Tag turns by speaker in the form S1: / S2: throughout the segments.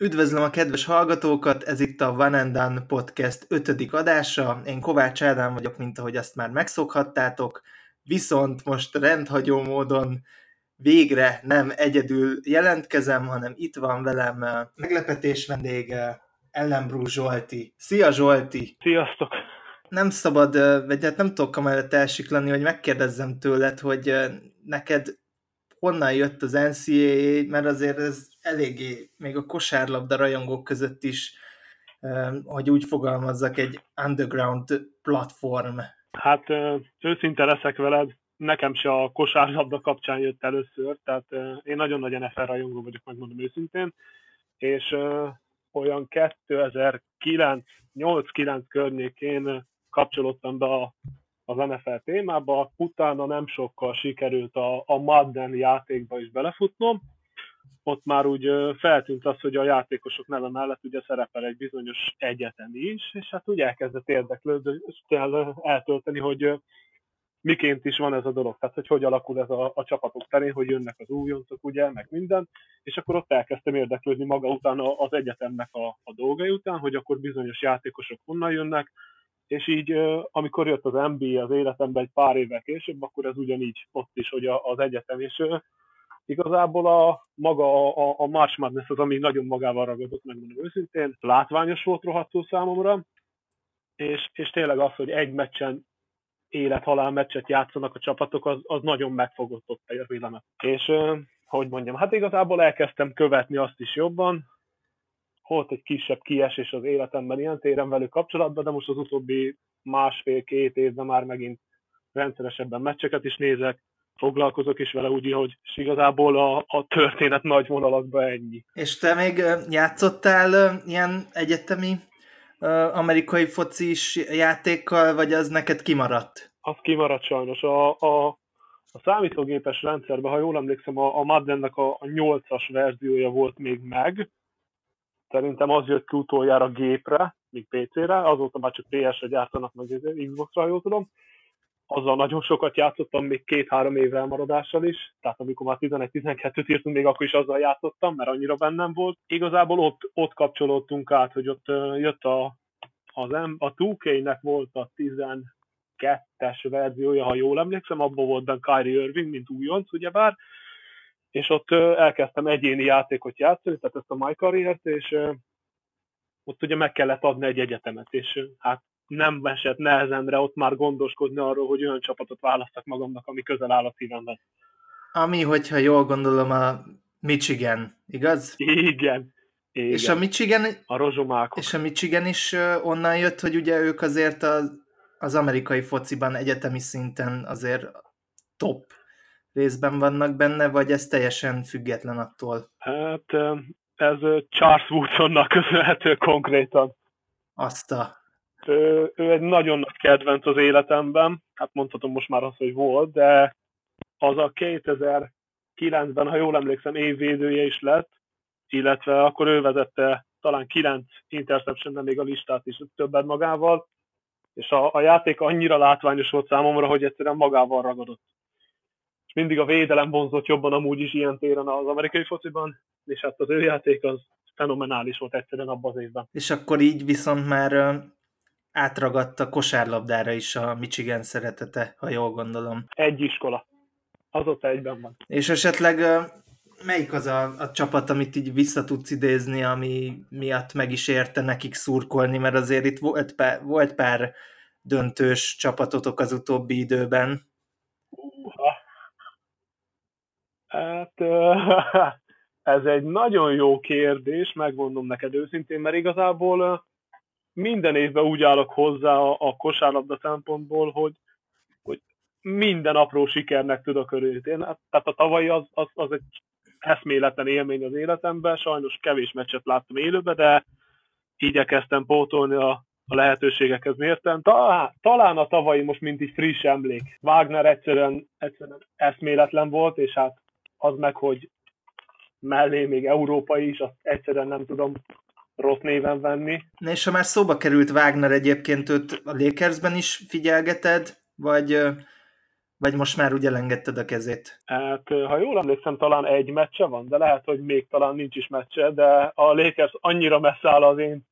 S1: Üdvözlöm a kedves hallgatókat, ez itt a Van and Done Podcast ötödik adása. Én Kovács Ádám vagyok, mint ahogy azt már megszokhattátok, viszont most rendhagyó módon végre nem egyedül jelentkezem, hanem itt van velem meglepetés vendége, Ellenbrú Zsolti. Szia Zsolti!
S2: Sziasztok!
S1: Nem szabad, vagy hát nem tudok amellett elsiklani, hogy megkérdezzem tőled, hogy neked honnan jött az NCAA, mert azért ez eléggé, még a kosárlabda rajongók között is, hogy úgy fogalmazzak, egy underground platform.
S2: Hát őszinte leszek veled, nekem se a kosárlabda kapcsán jött először, tehát én nagyon nagy NFL rajongó vagyok, megmondom őszintén, és olyan 2009 8-9 környékén kapcsolódtam be a az NFL témába, utána nem sokkal sikerült a, a Madden játékba is belefutnom, ott már úgy feltűnt az, hogy a játékosok neve mellett ugye szerepel egy bizonyos egyetem is, és hát úgy elkezdett érdeklődni, eltölteni, hogy miként is van ez a dolog, tehát hogy hogy alakul ez a, a csapatok terén, hogy jönnek az újoncok, ugye, meg minden, és akkor ott elkezdtem érdeklődni maga után az egyetemnek a, a dolgai után, hogy akkor bizonyos játékosok honnan jönnek, és így amikor jött az MBA az életemben egy pár évvel később, akkor ez ugyanígy ott is, hogy az egyetem, és igazából a maga a, a March Madness az, ami nagyon magával ragadott, megmondom őszintén, látványos volt rohadtul számomra, és, és tényleg az, hogy egy meccsen élet-halál meccset játszanak a csapatok, az, az nagyon megfogott ott a vélemet. És hogy mondjam, hát igazából elkezdtem követni azt is jobban, volt egy kisebb kiesés az életemben ilyen téren velük kapcsolatban, de most az utóbbi másfél-két évben már megint rendszeresebben meccseket is nézek, foglalkozok is vele úgy, hogy igazából a, a történet nagy vonalakban ennyi.
S1: És te még játszottál ilyen egyetemi amerikai focis játékkal, vagy az neked kimaradt?
S2: Az kimaradt sajnos. A, a, a számítógépes rendszerben, ha jól emlékszem, a, a Maddennek a, a 8-as verziója volt még meg, Szerintem az jött ki utoljára gépre, még PC-re, azóta már csak PS-re gyártanak meg Xbox-ra, jól tudom. Azzal nagyon sokat játszottam, még két-három év elmaradással is, tehát amikor már 11-12-t írtunk, még akkor is azzal játszottam, mert annyira bennem volt. Igazából ott, ott kapcsolódtunk át, hogy ott jött a, az M, a 2K-nek volt a 12-es verziója, ha jól emlékszem, abban volt benne Kyrie Irving, mint újonc, ugyebár, és ott elkezdtem egyéni játékot játszani, tehát ezt a My Career-t, és ott ugye meg kellett adni egy egyetemet, és hát nem esett nehezemre ott már gondoskodni arról, hogy olyan csapatot választak magamnak, ami közel áll a szívemben.
S1: Ami, hogyha jól gondolom, a Michigan, igaz?
S2: Igen. Igen.
S1: És a Michigan,
S2: a rozsomákok.
S1: És a Michigan is onnan jött, hogy ugye ők azért az, az amerikai fociban egyetemi szinten azért top részben vannak benne, vagy ez teljesen független attól?
S2: Hát ez Charles Woodsonnak köszönhető konkrétan.
S1: Azt a...
S2: Ő, ő egy nagyon nagy kedvenc az életemben, hát mondhatom most már azt, hogy volt, de az a 2009-ben, ha jól emlékszem, évvédője is lett, illetve akkor ő vezette talán 9 interception még a listát is többet magával, és a, a játék annyira látványos volt számomra, hogy egyszerűen magával ragadott mindig a védelem vonzott jobban amúgy is ilyen téren az amerikai fociban, és hát az ő játék az fenomenális volt egyszerűen abban az évben.
S1: És akkor így viszont már átragadt a kosárlabdára is a Michigan szeretete, ha jól gondolom.
S2: Egy iskola. Az ott egyben van.
S1: És esetleg melyik az a, a csapat, amit így vissza tudsz idézni, ami miatt meg is érte nekik szurkolni, mert azért itt volt pár, volt pár döntős csapatotok az utóbbi időben.
S2: Hát ez egy nagyon jó kérdés, megmondom neked őszintén, mert igazából minden évben úgy állok hozzá a, kosárlabda szempontból, hogy, hogy minden apró sikernek tudok örülni. Tehát a tavalyi az, az, az egy eszméletlen élmény az életemben, sajnos kevés meccset láttam élőben, de igyekeztem pótolni a, a lehetőségekhez mértem. Talán, talán a tavalyi most mint egy friss emlék. Wagner egyszerűen, egyszerűen eszméletlen volt, és hát az meg, hogy mellé még európai is, azt egyszerűen nem tudom rossz néven venni.
S1: Na és ha már szóba került Wagner egyébként, őt a Lakersben is figyelgeted, vagy Vagy most már ugye elengedted a kezét?
S2: Hát, ha jól emlékszem, talán egy meccse van, de lehet, hogy még talán nincs is meccse, de a Lakers annyira messze áll az én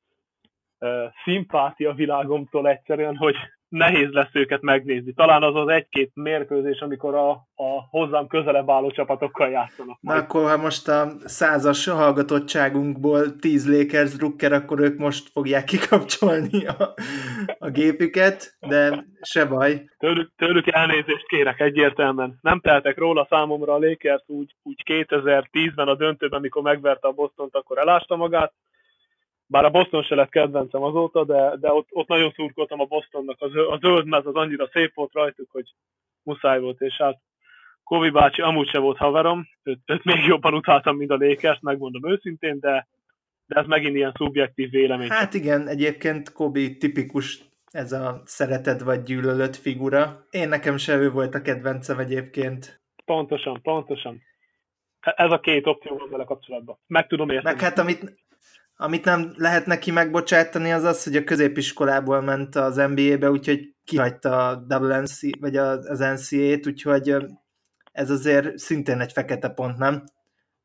S2: szimpátia világomtól egyszerűen, hogy nehéz lesz őket megnézni. Talán az az egy-két mérkőzés, amikor a, a hozzám közelebb álló csapatokkal játszanak.
S1: Na akkor, ha most a százas hallgatottságunkból tíz Lakers drukker, akkor ők most fogják kikapcsolni a, a gépüket, de se baj.
S2: Tőlük, tőlük elnézést kérek egyértelműen. Nem tehetek róla számomra a Lakers úgy, úgy 2010-ben a döntőben, amikor megverte a Bostont, akkor elásta magát bár a Boston se lett kedvencem azóta, de, de ott, ott nagyon szurkoltam a Bostonnak, a, zöld, a zöld mez az annyira szép volt rajtuk, hogy muszáj volt, és hát Kovi bácsi amúgy se volt haverom, őt, őt még jobban utáltam, mint a Lakers, megmondom őszintén, de, de ez megint ilyen szubjektív vélemény.
S1: Hát igen, egyébként Kobi tipikus ez a szereted vagy gyűlölött figura. Én nekem se ő volt a kedvencem egyébként.
S2: Pontosan, pontosan. Ez a két opció van vele kapcsolatban. Meg tudom érteni.
S1: Meg hát amit, amit nem lehet neki megbocsátani, az az, hogy a középiskolából ment az NBA-be, úgyhogy kihagyta a WNC, vagy az NCA-t, úgyhogy ez azért szintén egy fekete pont, nem?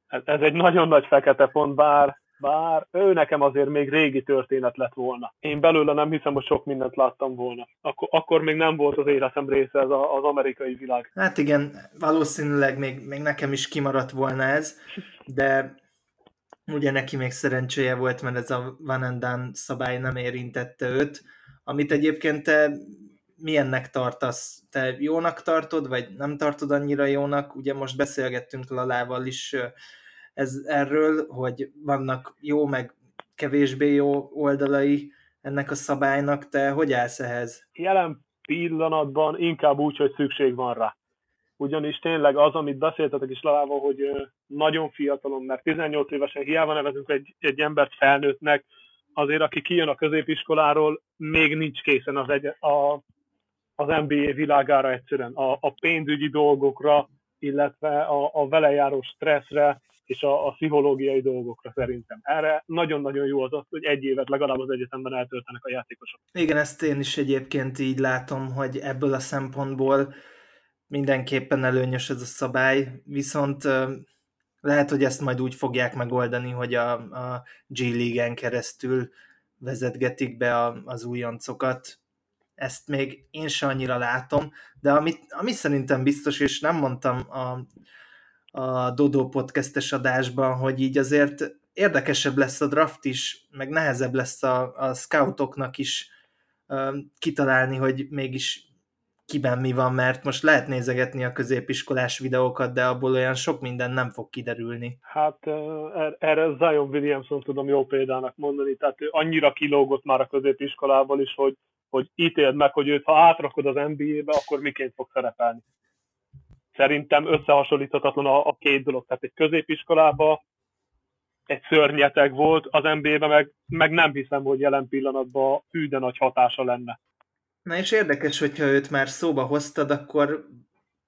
S2: Ez egy nagyon nagy fekete pont, bár, bár ő nekem azért még régi történet lett volna. Én belőle nem hiszem, hogy sok mindent láttam volna. Akkor, akkor még nem volt az életem része ez a, az amerikai világ.
S1: Hát igen, valószínűleg még, még nekem is kimaradt volna ez, de Ugye neki még szerencséje volt, mert ez a Van and Done szabály nem érintette őt, amit egyébként te milyennek tartasz? Te jónak tartod, vagy nem tartod annyira jónak? Ugye most beszélgettünk Lalával is ez, erről, hogy vannak jó, meg kevésbé jó oldalai ennek a szabálynak. Te hogy állsz ehhez?
S2: Jelen pillanatban inkább úgy, hogy szükség van rá ugyanis tényleg az, amit beszéltetek is Lalával, hogy nagyon fiatalon, mert 18 évesen hiába nevezünk egy, egy embert felnőttnek, azért aki kijön a középiskoláról, még nincs készen az, egy, a, az NBA világára egyszerűen, a, a pénzügyi dolgokra, illetve a, a vele járó stresszre, és a, a pszichológiai dolgokra szerintem. Erre nagyon-nagyon jó az az, hogy egy évet legalább az egyetemben eltöltenek a játékosok.
S1: Igen, ezt én is egyébként így látom, hogy ebből a szempontból mindenképpen előnyös ez a szabály, viszont lehet, hogy ezt majd úgy fogják megoldani, hogy a, a G League-en keresztül vezetgetik be a, az újoncokat. Ezt még én se annyira látom, de amit, ami szerintem biztos, és nem mondtam a, a Dodo podcastes adásban, hogy így azért érdekesebb lesz a draft is, meg nehezebb lesz a, a scoutoknak is kitalálni, hogy mégis kiben mi van, mert most lehet nézegetni a középiskolás videókat, de abból olyan sok minden nem fog kiderülni.
S2: Hát er-, erre Zion Williamson tudom jó példának mondani, tehát ő annyira kilógott már a középiskolából is, hogy, hogy ítéld meg, hogy őt ha átrakod az NBA-be, akkor miként fog szerepelni. Szerintem összehasonlíthatatlan a, a két dolog. Tehát egy középiskolába egy szörnyeteg volt, az NBA-be meg, meg nem hiszem, hogy jelen pillanatban hű nagy hatása lenne.
S1: Na és érdekes, hogyha őt már szóba hoztad, akkor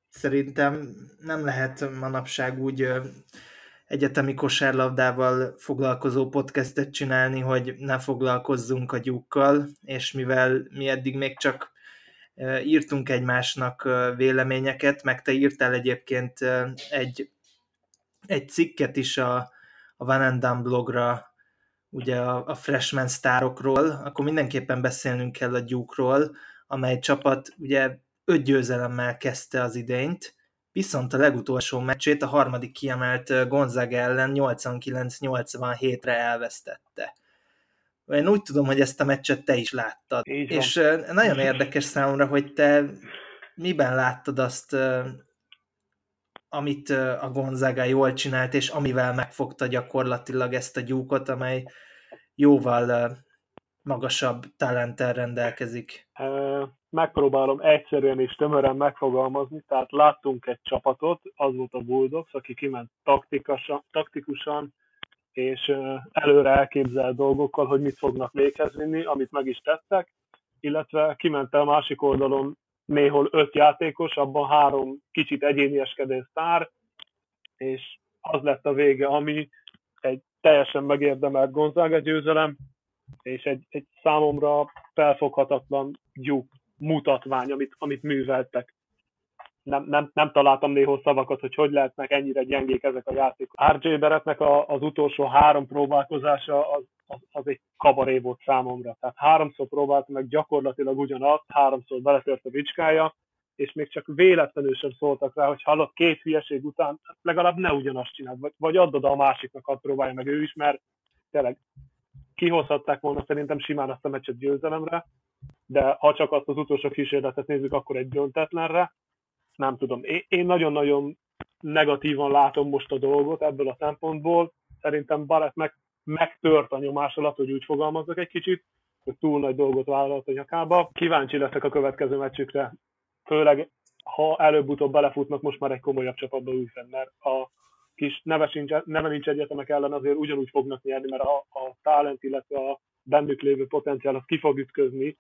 S1: szerintem nem lehet manapság úgy egyetemi kosárlabdával foglalkozó podcastet csinálni, hogy ne foglalkozzunk a gyúkkal, és mivel mi eddig még csak írtunk egymásnak véleményeket, meg te írtál egyébként egy, egy cikket is a, a Van and blogra ugye a, a freshman sztárokról, akkor mindenképpen beszélnünk kell a Duke-ról, amely csapat ugye öt győzelemmel kezdte az idényt, viszont a legutolsó meccsét a harmadik kiemelt Gonzaga ellen 89-87-re elvesztette. Én úgy tudom, hogy ezt a meccset te is láttad. És nagyon érdekes számomra, hogy te miben láttad azt, amit a Gonzaga jól csinált, és amivel megfogta gyakorlatilag ezt a gyúkot, amely jóval magasabb talenttel rendelkezik.
S2: Megpróbálom egyszerűen és tömören megfogalmazni, tehát láttunk egy csapatot, az volt a Bulldogs, aki kiment taktikusan, és előre elképzelt dolgokkal, hogy mit fognak véghez vinni, amit meg is tettek, illetve kiment a másik oldalon néhol öt játékos, abban három kicsit egyénieskedő sztár, és az lett a vége, ami egy teljesen megérdemelt Gonzaga győzelem, és egy, egy számomra felfoghatatlan gyúk mutatvány, amit, amit műveltek. Nem, nem, nem találtam néhol szavakat, hogy hogy lehetnek ennyire gyengék ezek a játékok. RJ Beretnek a, az utolsó három próbálkozása az, az, az egy kabaré volt számomra. Tehát háromszor próbált meg gyakorlatilag ugyanazt, háromszor beletört a bicskája, és még csak véletlenül sem szóltak rá, hogy hallott két hülyeség után, legalább ne ugyanazt csináld, vagy, vagy add oda a másiknak, hadd próbálja meg ő is, mert tényleg kihozhatták volna szerintem simán azt a meccset győzelemre, de ha csak azt az utolsó kísérletet nézzük, akkor egy döntetlenre. Nem tudom. Én nagyon-nagyon negatívan látom most a dolgot ebből a szempontból. Szerintem Barrett meg, megtört a nyomás alatt, hogy úgy fogalmazok egy kicsit, hogy túl nagy dolgot vállalt a nyakába. Kíváncsi leszek a következő meccsükre, főleg ha előbb-utóbb belefutnak most már egy komolyabb csapatba újfent, mert a kis neve, sincs, neve nincs egyetemek ellen azért ugyanúgy fognak nyerni, mert a, a talent, illetve a bennük lévő potenciál az ki fog ütközni,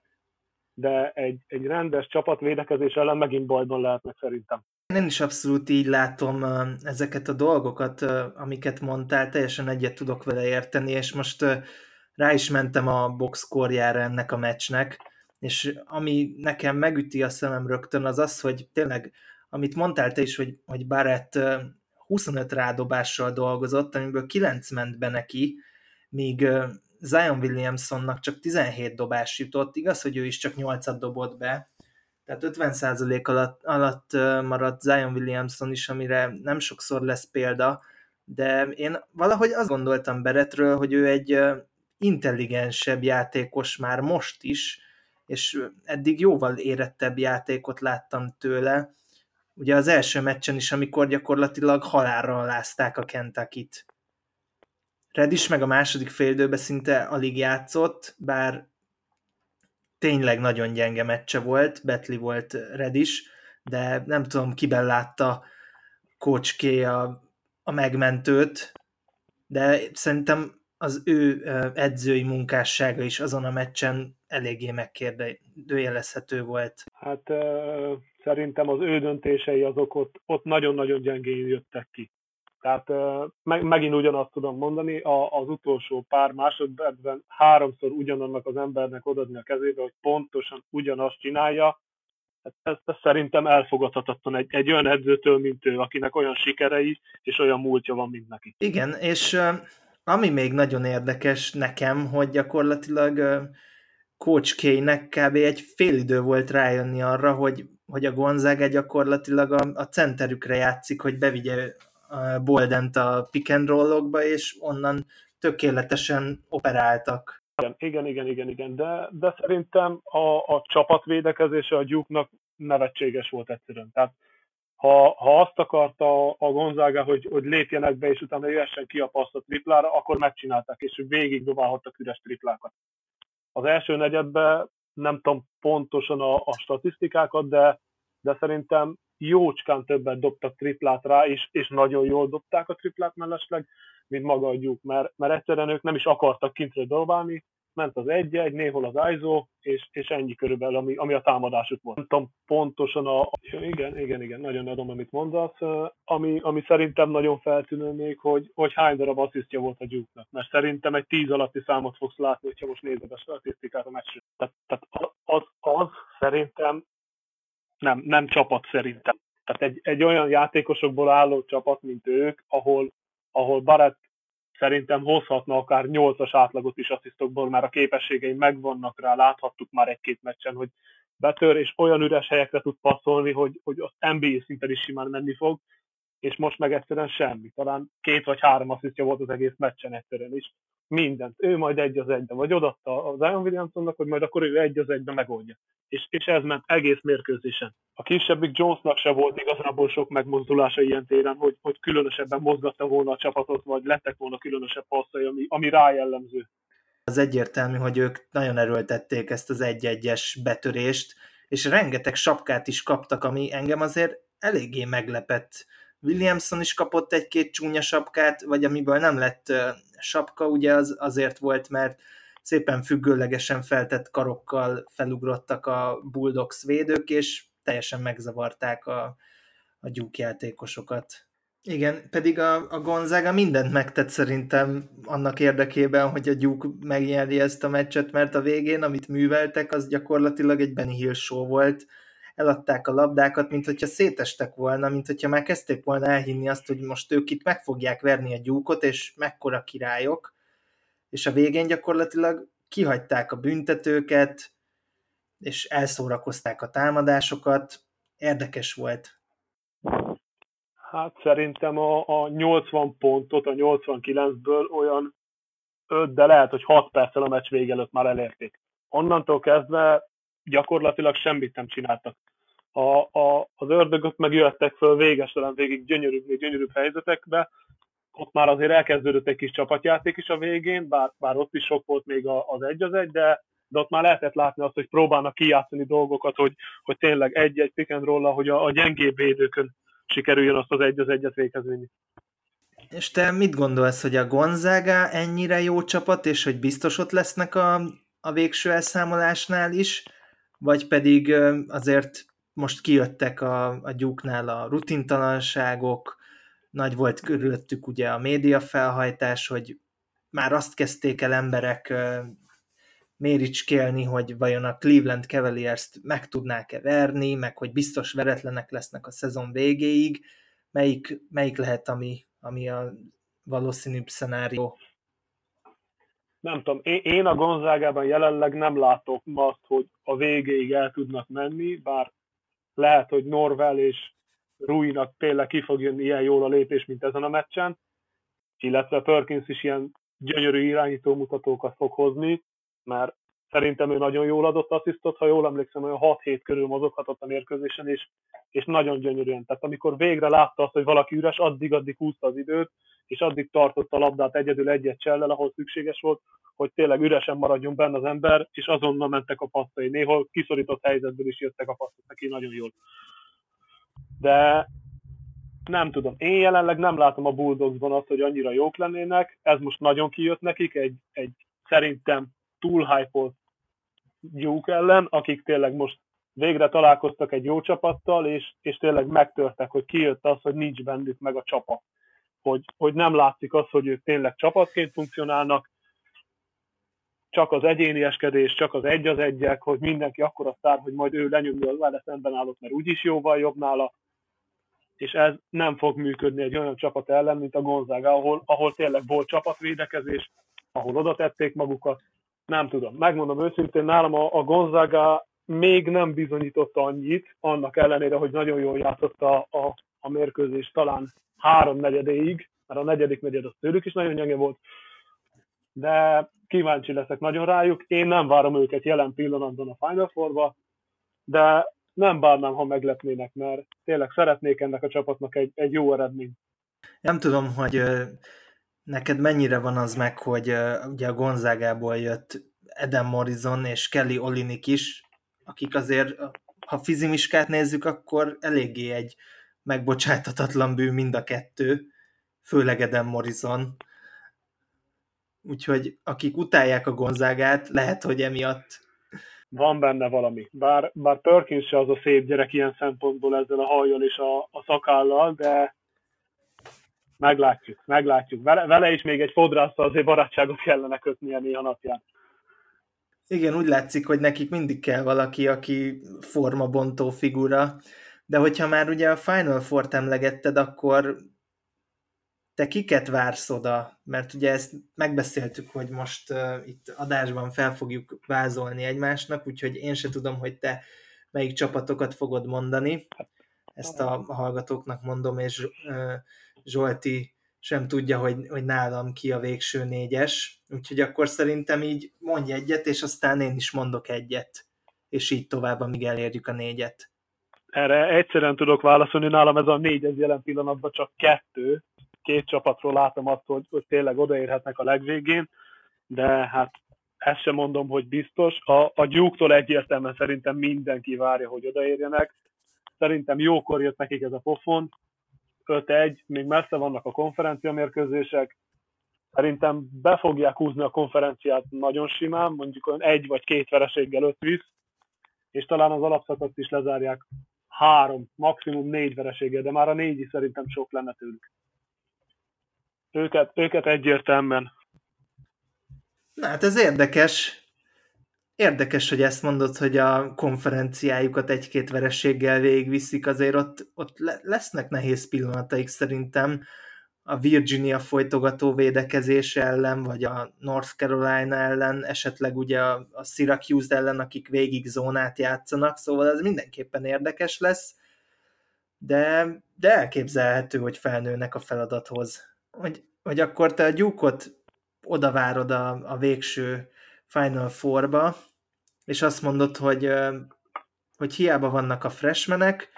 S2: de egy, egy rendes csapatvédekezés ellen megint bajban lehetnek szerintem.
S1: Én is abszolút így látom ezeket a dolgokat, amiket mondtál, teljesen egyet tudok vele érteni, és most rá is mentem a boxkorjára ennek a meccsnek, és ami nekem megüti a szemem rögtön, az az, hogy tényleg, amit mondtál te is, hogy, hogy Barrett 25 rádobással dolgozott, amiből 9 ment be neki, míg Zion Williamsonnak csak 17 dobás jutott, igaz, hogy ő is csak 8-at dobott be, tehát 50% alatt, alatt maradt Zion Williamson is, amire nem sokszor lesz példa, de én valahogy azt gondoltam Beretről, hogy ő egy intelligensebb játékos már most is, és eddig jóval érettebb játékot láttam tőle. Ugye az első meccsen is, amikor gyakorlatilag halálra alázták a Kentucky-t. Redis meg a második félidőben szinte alig játszott, bár tényleg nagyon gyenge meccse volt, Betli volt Redis, de nem tudom, kiben látta Coach K a, a megmentőt, de szerintem az ő edzői munkássága is azon a meccsen eléggé megkérdőjelezhető volt.
S2: Hát szerintem az ő döntései azok ott, ott nagyon-nagyon gyengén jöttek ki. Tehát meg, megint ugyanazt tudom mondani, a, az utolsó pár másodpercben háromszor ugyanannak az embernek odadni a kezébe, hogy pontosan ugyanazt csinálja, hát ez, ez szerintem elfogadhatatlan egy, egy olyan edzőtől, mint ő, akinek olyan sikerei és olyan múltja van, mint neki.
S1: Igen, és ami még nagyon érdekes nekem, hogy gyakorlatilag Coach K-nek kb. egy fél idő volt rájönni arra, hogy, hogy a Gonzaga gyakorlatilag a, a centerükre játszik, hogy bevigye Boldent a pick and rollokba, és onnan tökéletesen operáltak.
S2: Igen, igen, igen, igen. De, de szerintem a, a csapatvédekezése a gyúknak nevetséges volt egyszerűen. Tehát ha, ha azt akarta a Gonzaga, hogy, hogy lépjenek be, és utána jöhessen ki a paszt a triplára, akkor megcsinálták, és végig dobálhattak üres triplákat. Az első negyedben nem tudom pontosan a, a statisztikákat, de, de szerintem jócskán többet dobtak triplát rá, és, és nagyon jól dobták a triplát mellesleg, mint maga a gyúk, mert, mert egyszerűen ők nem is akartak kintre dobálni, ment az egy-egy, néhol az ISO, és, és ennyi körülbelül, ami, ami a támadásuk volt. Nem tudom pontosan a... Igen, igen, igen, nagyon adom, amit mondasz. Ami, ami szerintem nagyon feltűnő még, hogy, hogy hány darab asszisztja volt a gyúknak, mert szerintem egy tíz alatti számot fogsz látni, hogyha most nézed a statisztikát a meccsre. Tehát, tehát az, az szerintem nem, nem csapat szerintem. Tehát egy, egy olyan játékosokból álló csapat, mint ők, ahol, ahol Barrett szerintem hozhatna akár 8-as átlagot is asszisztokból, már a képességei megvannak rá, láthattuk már egy-két meccsen, hogy betör, és olyan üres helyekre tud passzolni, hogy, hogy az NBA szinten is simán menni fog, és most meg egyszerűen semmi. Talán két vagy három asszisztja volt az egész meccsen egyszerűen is. Mindent. Ő majd egy az egybe, vagy odatta az Zion Williamsonnak, hogy majd akkor ő egy az egybe megoldja. És, és ez ment egész mérkőzésen. A kisebbik Jonesnak se volt igazából sok megmozdulása ilyen téren, hogy, hogy különösebben mozgatta volna a csapatot, vagy lettek volna különösebb passzai, ami, ami rá jellemző.
S1: Az egyértelmű, hogy ők nagyon erőltették ezt az egy-egyes betörést, és rengeteg sapkát is kaptak, ami engem azért eléggé meglepett Williamson is kapott egy-két csúnya sapkát, vagy amiből nem lett sapka, ugye az azért volt, mert szépen függőlegesen feltett karokkal felugrottak a Bulldogs védők, és teljesen megzavarták a, a gyúkjátékosokat. Igen, pedig a, a Gonzaga mindent megtett szerintem annak érdekében, hogy a gyúk megnyerje ezt a meccset, mert a végén, amit műveltek, az gyakorlatilag egy Benny Hill show volt. Eladták a labdákat, mint hogyha szétestek volna, mint hogyha már kezdték volna elhinni azt, hogy most ők itt meg fogják verni a gyúkot, és mekkora királyok, és a végén gyakorlatilag kihagyták a büntetőket, és elszórakozták a támadásokat. Érdekes volt.
S2: Hát szerintem a, a 80 pontot a 89-ből olyan 5, de lehet, hogy 6 perccel a meccs vége előtt már elérték. Onnantól kezdve gyakorlatilag semmit nem csináltak. A, a, az ördögök meg jöttek föl végestelen végig gyönyörűbb, gyönyörűbb helyzetekbe, ott már azért elkezdődött egy kis csapatjáték is a végén, bár, bár ott is sok volt még az egy az egy, de, de ott már lehetett látni azt, hogy próbálnak kijátszani dolgokat, hogy, hogy tényleg egy-egy pick and roll hogy a, a gyengébb védőkön sikerüljön azt az egy az egyet véghez vinni.
S1: És te mit gondolsz, hogy a Gonzaga ennyire jó csapat, és hogy biztos ott lesznek a, a végső elszámolásnál is, vagy pedig azért most kijöttek a, a gyúknál a rutintalanságok, nagy volt körülöttük ugye a média felhajtás, hogy már azt kezdték el emberek méricskélni, hogy vajon a Cleveland Cavaliers-t meg tudnák-e verni, meg hogy biztos veretlenek lesznek a szezon végéig. Melyik, melyik lehet, ami, ami a valószínűbb szenárió?
S2: Nem tudom, én a Gonzágában jelenleg nem látok azt, hogy a végéig el tudnak menni, bár lehet, hogy Norvel és Ruinak tényleg ki fog jönni ilyen jól a lépés, mint ezen a meccsen, illetve Perkins is ilyen gyönyörű irányító mutatókat fog hozni, mert szerintem ő nagyon jól adott asszisztot, ha jól emlékszem, olyan 6-7 körül mozoghatott a mérkőzésen, és, és nagyon gyönyörűen. Tehát amikor végre látta azt, hogy valaki üres, addig-addig húzta az időt, és addig tartotta a labdát egyedül egyet csellel, ahol szükséges volt, hogy tényleg üresen maradjon benne az ember, és azonnal mentek a passzai. Néhol kiszorított helyzetből is jöttek a passzok neki nagyon jól de nem tudom. Én jelenleg nem látom a Bulldogsban azt, hogy annyira jók lennének. Ez most nagyon kijött nekik, egy, egy szerintem túl hype Duke ellen, akik tényleg most végre találkoztak egy jó csapattal, és, és tényleg megtörtek, hogy kijött az, hogy nincs bennük meg a csapat. Hogy, hogy nem látszik az, hogy ők tényleg csapatként funkcionálnak, csak az egyénieskedés, csak az egy az egyek, hogy mindenki akkora szár, hogy majd ő lenyomja az vele szemben állott, mert úgyis jóval jobb nála, és ez nem fog működni egy olyan csapat ellen, mint a Gonzaga, ahol, ahol tényleg volt csapatvédekezés, ahol oda tették magukat. Nem tudom, megmondom őszintén, nálam a, a Gonzaga még nem bizonyította annyit, annak ellenére, hogy nagyon jól játszotta a, a, a mérkőzés talán három negyedéig, mert a negyedik negyed az tőlük is nagyon gyenge volt, de kíváncsi leszek nagyon rájuk. Én nem várom őket jelen pillanatban a Final Four-ba, de nem bánnám, ha meglepnének, mert tényleg szeretnék ennek a csapatnak egy, egy jó eredményt.
S1: Nem tudom, hogy neked mennyire van az meg, hogy ugye a Gonzágából jött Eden Morrison és Kelly Olinik is, akik azért, ha fizimiskát nézzük, akkor eléggé egy megbocsájtatatlan bű mind a kettő, főleg Eden Morrison. Úgyhogy akik utálják a Gonzágát, lehet, hogy emiatt
S2: van benne valami. Bár, bár Perkins se az a szép gyerek ilyen szempontból ezzel a hajjal és a, a szakállal, de meglátjuk, meglátjuk. Vele, vele is még egy fodrásszal azért barátságot kellene kötnie néha napján.
S1: Igen, úgy látszik, hogy nekik mindig kell valaki, aki formabontó figura, de hogyha már ugye a Final Four-t emlegetted, akkor te kiket vársz oda? Mert ugye ezt megbeszéltük, hogy most uh, itt adásban fel fogjuk vázolni egymásnak, úgyhogy én se tudom, hogy te melyik csapatokat fogod mondani. Ezt a hallgatóknak mondom, és uh, Zsolti sem tudja, hogy, hogy nálam ki a végső négyes, úgyhogy akkor szerintem így mondj egyet, és aztán én is mondok egyet, és így tovább, amíg elérjük a négyet.
S2: Erre egyszerűen tudok válaszolni, nálam ez a négy, ez jelen pillanatban csak kettő, két csapatról látom azt, hogy, hogy tényleg odaérhetnek a legvégén, de hát ezt sem mondom, hogy biztos. A, a Duke-tól egyértelműen szerintem mindenki várja, hogy odaérjenek. Szerintem jókor jött nekik ez a pofon. 5-1, még messze vannak a konferencia mérkőzések. Szerintem be fogják húzni a konferenciát nagyon simán, mondjuk olyan egy vagy két vereséggel öt visz, és talán az alapszakaszt is lezárják három, maximum négy vereséggel, de már a négy is szerintem sok lenne tőlük. Őket, őket egyértelműen.
S1: Na hát ez érdekes. Érdekes, hogy ezt mondod, hogy a konferenciájukat egy-két vereséggel végigviszik, azért ott, ott lesznek nehéz pillanataik szerintem a Virginia folytogató védekezése ellen, vagy a North Carolina ellen, esetleg ugye a, Syracuse ellen, akik végig zónát játszanak, szóval ez mindenképpen érdekes lesz, de, de elképzelhető, hogy felnőnek a feladathoz. Hogy, hogy akkor te a gyúkot odavárod a, a végső Final Four-ba, és azt mondod, hogy, hogy hiába vannak a freshmenek,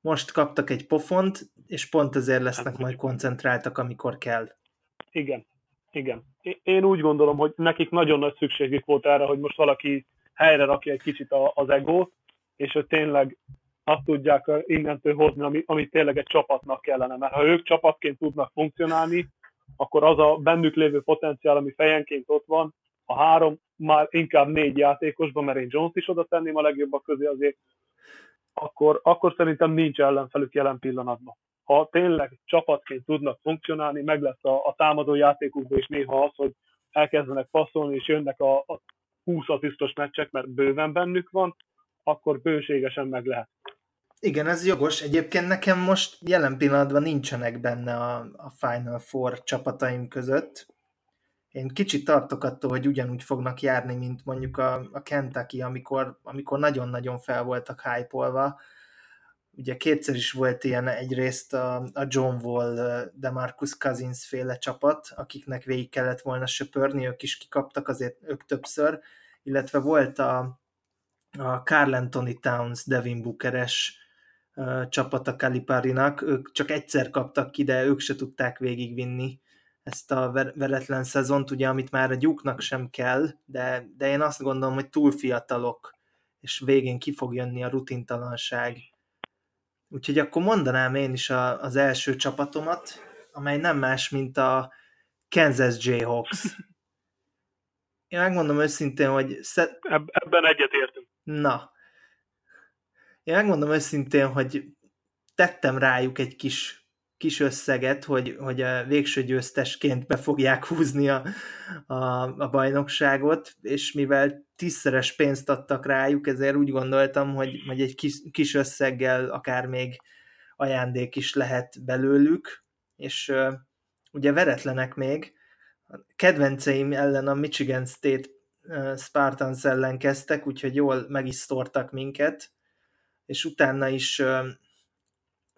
S1: most kaptak egy pofont, és pont ezért lesznek hát, majd koncentráltak, amikor kell.
S2: Igen, igen. Én úgy gondolom, hogy nekik nagyon nagy szükségük volt erre, hogy most valaki helyre rakja egy kicsit az egót, és hogy tényleg azt tudják innentől hozni, ami, amit tényleg egy csapatnak kellene. Mert ha ők csapatként tudnak funkcionálni, akkor az a bennük lévő potenciál, ami fejenként ott van, a három, már inkább négy játékosban, mert én Jones is oda tenném a legjobbak közé azért, akkor, akkor szerintem nincs ellenfelük jelen pillanatban. Ha tényleg csapatként tudnak funkcionálni, meg lesz a, a támadó játékukban is néha az, hogy elkezdenek passzolni, és jönnek a, a 20 asszisztos meccsek, mert bőven bennük van, akkor bőségesen meg lehet.
S1: Igen, ez jogos. Egyébként nekem most jelen pillanatban nincsenek benne a, a Final Four csapataim között. Én kicsit tartok attól, hogy ugyanúgy fognak járni, mint mondjuk a, a Kentucky, amikor, amikor nagyon-nagyon fel voltak hype Ugye kétszer is volt ilyen egyrészt a, a John Wall, de Marcus Cousins féle csapat, akiknek végig kellett volna söpörni, ők is kikaptak azért ők többször, illetve volt a, a Carl Anthony Towns, Devin Bookeres uh, csapat a Kaliparinak, ők csak egyszer kaptak ki, de ők se tudták végigvinni ezt a veretlen szezont, ugye, amit már a gyúknak sem kell, de, de én azt gondolom, hogy túl fiatalok, és végén ki fog jönni a rutintalanság. Úgyhogy akkor mondanám én is a, az első csapatomat, amely nem más, mint a Kansas Jayhawks. Én megmondom őszintén, hogy...
S2: Szed... Ebben egyetértünk.
S1: Na. Én megmondom őszintén, hogy tettem rájuk egy kis kis összeget, hogy, hogy a végső győztesként be fogják húzni a, a, a bajnokságot, és mivel tízszeres pénzt adtak rájuk, ezért úgy gondoltam, hogy, hogy egy kis, kis összeggel akár még ajándék is lehet belőlük, és ugye veretlenek még, a kedvenceim ellen a Michigan State Spartans ellen kezdtek, úgyhogy jól megisztortak minket, és utána is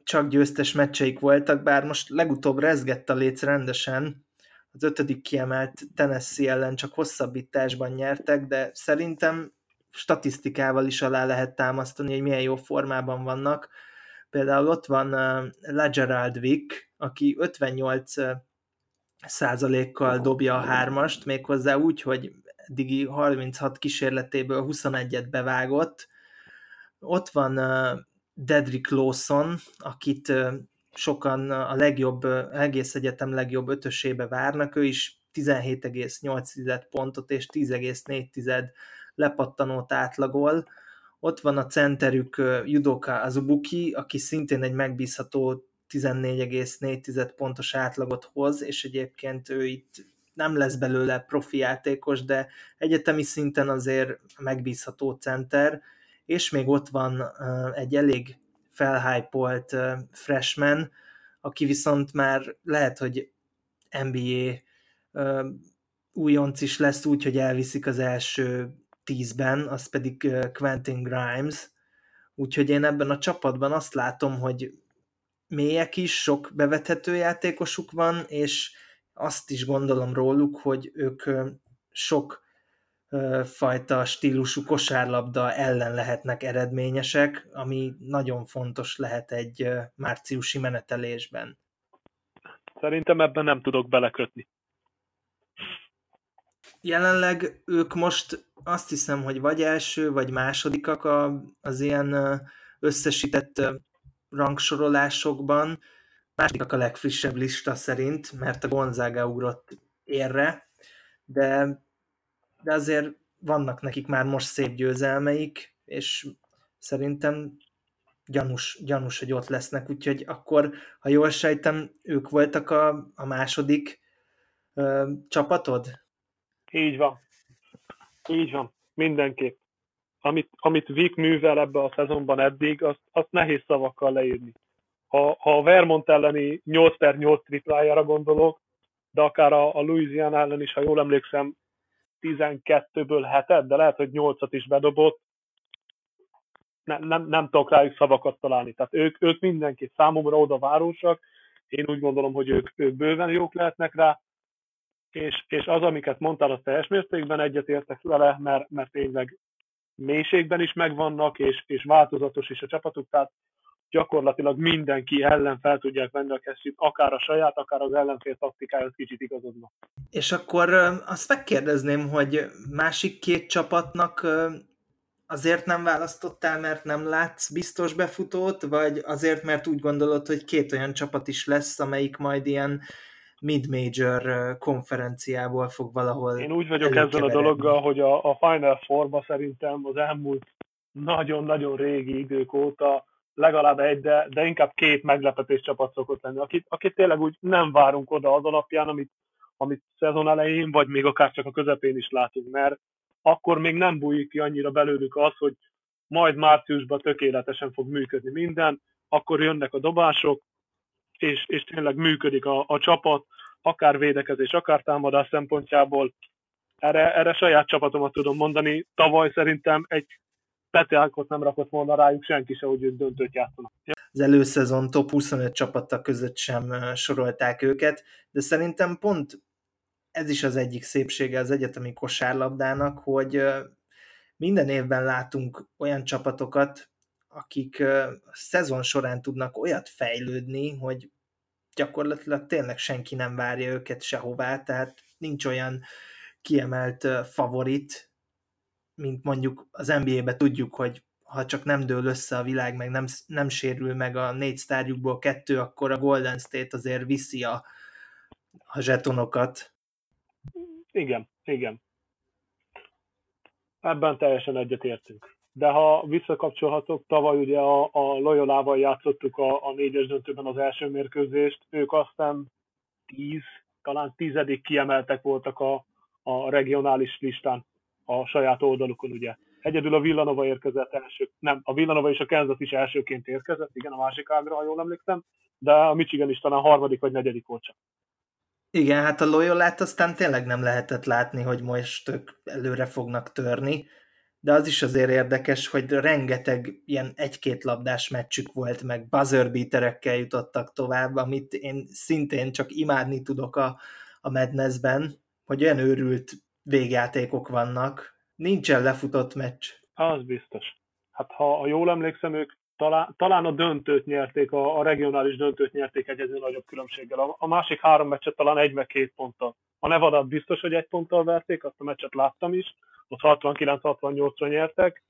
S1: csak győztes meccseik voltak, bár most legutóbb rezgett a léc rendesen, az ötödik kiemelt Tennessee ellen csak hosszabbításban nyertek, de szerintem statisztikával is alá lehet támasztani, hogy milyen jó formában vannak. Például ott van uh, LeGerald Vick, aki 58 uh, százalékkal dobja a hármast, méghozzá úgy, hogy eddigi 36 kísérletéből 21-et bevágott. Ott van uh, Dedrick Lawson, akit sokan a legjobb, egész egyetem legjobb ötösébe várnak, ő is 17,8 pontot és 10,4 lepattanót átlagol. Ott van a centerük Judoka Azubuki, aki szintén egy megbízható 14,4 pontos átlagot hoz, és egyébként ő itt nem lesz belőle profi játékos, de egyetemi szinten azért megbízható center, és még ott van egy elég felhypolt freshman, aki viszont már lehet, hogy NBA újonc is lesz úgy, hogy elviszik az első tízben, az pedig Quentin Grimes, úgyhogy én ebben a csapatban azt látom, hogy mélyek is, sok bevethető játékosuk van, és azt is gondolom róluk, hogy ők sok fajta stílusú kosárlabda ellen lehetnek eredményesek, ami nagyon fontos lehet egy márciusi menetelésben.
S2: Szerintem ebben nem tudok belekötni.
S1: Jelenleg ők most azt hiszem, hogy vagy első, vagy másodikak a, az ilyen összesített rangsorolásokban. Másodikak a legfrissebb lista szerint, mert a Gonzaga ugrott érre, de de azért vannak nekik már most szép győzelmeik, és szerintem gyanús, gyanús, hogy ott lesznek, úgyhogy akkor, ha jól sejtem, ők voltak a, a második ö, csapatod?
S2: Így van. Így van. Mindenképp. Amit, amit Vic művel ebbe a szezonban eddig, azt, azt nehéz szavakkal leírni. Ha, ha a Vermont elleni 8 per 8 triplájára gondolok, de akár a, a Louisiana ellen is, ha jól emlékszem, 12-ből 7 de lehet, hogy 8-at is bedobott, nem, nem, nem tudok rájuk szavakat találni. Tehát ők, ők mindenki számomra oda városak, én úgy gondolom, hogy ők, ők bőven jók lehetnek rá, és, és az, amiket mondtál, az teljes mértékben egyetértek vele, mert, mert tényleg mélységben is megvannak, és, és változatos is a csapatuk, tehát gyakorlatilag mindenki ellen fel tudják venni a kesztyűt, akár a saját, akár az ellenfél taktikájához kicsit igazodva.
S1: És akkor azt megkérdezném, hogy másik két csapatnak azért nem választottál, mert nem látsz biztos befutót, vagy azért, mert úgy gondolod, hogy két olyan csapat is lesz, amelyik majd ilyen mid-major konferenciából fog valahol
S2: Én úgy vagyok ezzel a dologgal, hogy a, a Final Four-ba szerintem az elmúlt nagyon-nagyon régi idők óta legalább egy, de, de inkább két meglepetés csapat szokott lenni, akit, akit tényleg úgy nem várunk oda az alapján, amit, amit szezon elején, vagy még akár csak a közepén is látunk, mert akkor még nem bújik ki annyira belőlük az, hogy majd márciusban tökéletesen fog működni minden, akkor jönnek a dobások, és, és tényleg működik a, a csapat, akár védekezés, akár támadás szempontjából. Erre, erre saját csapatomat tudom mondani. Tavaly szerintem egy peteákot nem rakott volna rájuk senki se, hogy ők döntőt játszanak.
S1: Az előszezon top 25 csapata között sem sorolták őket, de szerintem pont ez is az egyik szépsége az egyetemi kosárlabdának, hogy minden évben látunk olyan csapatokat, akik szezon során tudnak olyat fejlődni, hogy gyakorlatilag tényleg senki nem várja őket sehová, tehát nincs olyan kiemelt favorit, mint mondjuk az NBA-be tudjuk, hogy ha csak nem dől össze a világ, meg nem, nem sérül meg a négy sztárjukból kettő, akkor a Golden State azért viszi a, a zsetonokat.
S2: Igen, igen. Ebben teljesen egyetértünk. De ha visszakapcsolhatok, tavaly ugye a, a Loyolával játszottuk a, a négyes döntőben az első mérkőzést, ők aztán tíz, talán tizedik kiemeltek voltak a, a regionális listán a saját oldalukon, ugye. Egyedül a Villanova érkezett első, nem, a Villanova és a Kansas is elsőként érkezett, igen, a másik ágra, ha jól emlékszem, de a Michigan is talán harmadik vagy negyedik volt csak.
S1: Igen, hát a Loyolát aztán tényleg nem lehetett látni, hogy most ők előre fognak törni, de az is azért érdekes, hogy rengeteg ilyen egy-két labdás meccsük volt, meg buzzer beaterekkel jutottak tovább, amit én szintén csak imádni tudok a, a Madnessben, hogy olyan őrült végjátékok vannak. Nincsen lefutott meccs.
S2: Az biztos. Hát ha jól emlékszem, ők talán, talán a döntőt nyerték, a, a regionális döntőt nyerték egyedül nagyobb különbséggel. A, a másik három meccset talán egy meg két ponttal. A nevada biztos, hogy egy ponttal verték, azt a meccset láttam is, ott 69-68-ra nyertek,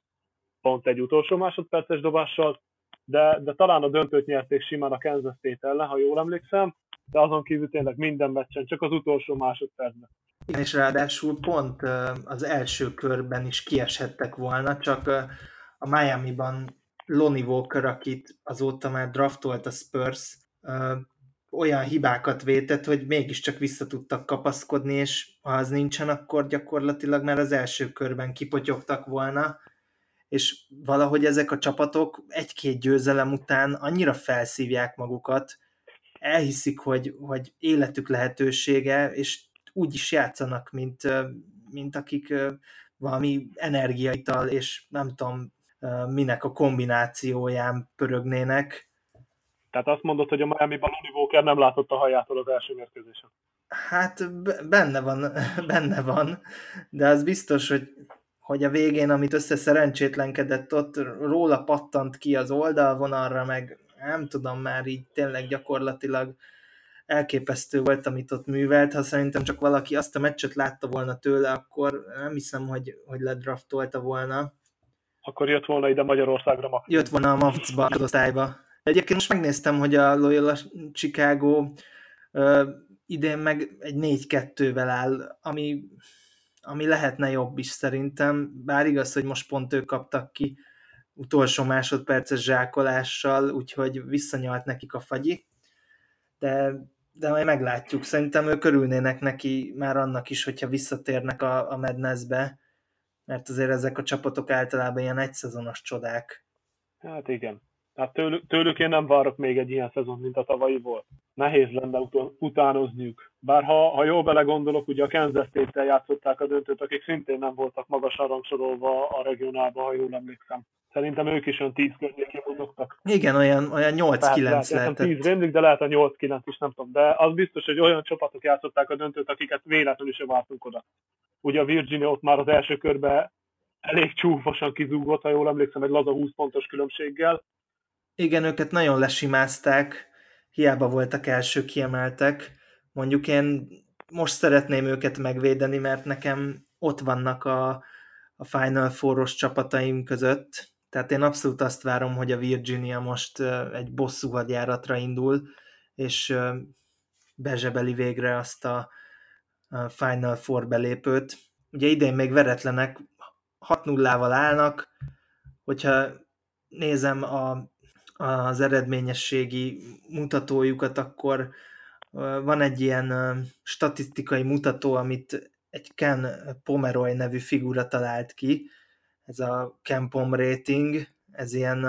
S2: pont egy utolsó másodperces dobással, de, de talán a döntőt nyerték simán a Kansas State ellen, ha jól emlékszem, de azon kívül tényleg minden meccsen, csak az utolsó másodpercben.
S1: Igen, és ráadásul pont az első körben is kieshettek volna, csak a Miami-ban Lonnie Walker, akit azóta már draftolt a Spurs, olyan hibákat vétett, hogy mégiscsak vissza tudtak kapaszkodni, és ha az nincsen, akkor gyakorlatilag már az első körben kipotyogtak volna, és valahogy ezek a csapatok egy-két győzelem után annyira felszívják magukat, elhiszik, hogy, hogy életük lehetősége, és úgy is játszanak, mint, mint akik valami energiaital, és nem tudom, minek a kombinációján pörögnének.
S2: Tehát azt mondod, hogy a Miami-ban Lonnie Walker nem látott a hajától az első mérkőzésen.
S1: Hát benne van, benne van, de az biztos, hogy, hogy a végén, amit összeszerencsétlenkedett ott, róla pattant ki az oldalvonalra, meg nem tudom már így tényleg gyakorlatilag elképesztő volt, amit ott művelt. Ha szerintem csak valaki azt a meccset látta volna tőle, akkor nem hiszem, hogy, hogy ledraftolta volna
S2: akkor jött volna ide Magyarországra
S1: ma. Jött volna a MAFC-ba, osztályba. Egyébként most megnéztem, hogy a Loyola Chicago uh, idén meg egy 4-2-vel áll, ami, ami lehetne jobb is szerintem, bár igaz, hogy most pont ők kaptak ki utolsó másodperces zsákolással, úgyhogy visszanyalt nekik a fagyi, de, de majd meglátjuk. Szerintem ők örülnének neki már annak is, hogyha visszatérnek a, a Madnessbe, mert azért ezek a csapatok általában ilyen egyszezonos csodák.
S2: Hát igen. Hát tőlük, tőlük én nem várok még egy ilyen szezon, mint a tavalyi volt. Nehéz lenne ut- utánozniuk. Bár ha, ha jól belegondolok, ugye a Kansas State-tel játszották a döntőt, akik szintén nem voltak magasan rangsorolva a regionálban, ha jól emlékszem. Szerintem ők is olyan 10 környékén mozogtak.
S1: Igen, olyan, olyan 8-9 lehet,
S2: lehetett. 10 rémlik, de lehet a 8-9 is, nem tudom. De az biztos, hogy olyan csapatok játszották a döntőt, akiket véletlenül sem vártunk oda. Ugye a Virginia ott már az első körben elég csúfosan kizúgott, ha jól emlékszem, egy laza 20 pontos különbséggel.
S1: Igen, őket nagyon lesimázták, hiába voltak első kiemeltek. Mondjuk én most szeretném őket megvédeni, mert nekem ott vannak a, a Final Four-os csapataim között, tehát én abszolút azt várom, hogy a Virginia most egy bosszú hadjáratra indul, és bezsebeli végre azt a Final Four belépőt. Ugye idén még veretlenek, 6-0-val állnak, hogyha nézem a, az eredményességi mutatójukat, akkor van egy ilyen statisztikai mutató, amit egy Ken Pomeroy nevű figura talált ki, ez a Campom rating, ez ilyen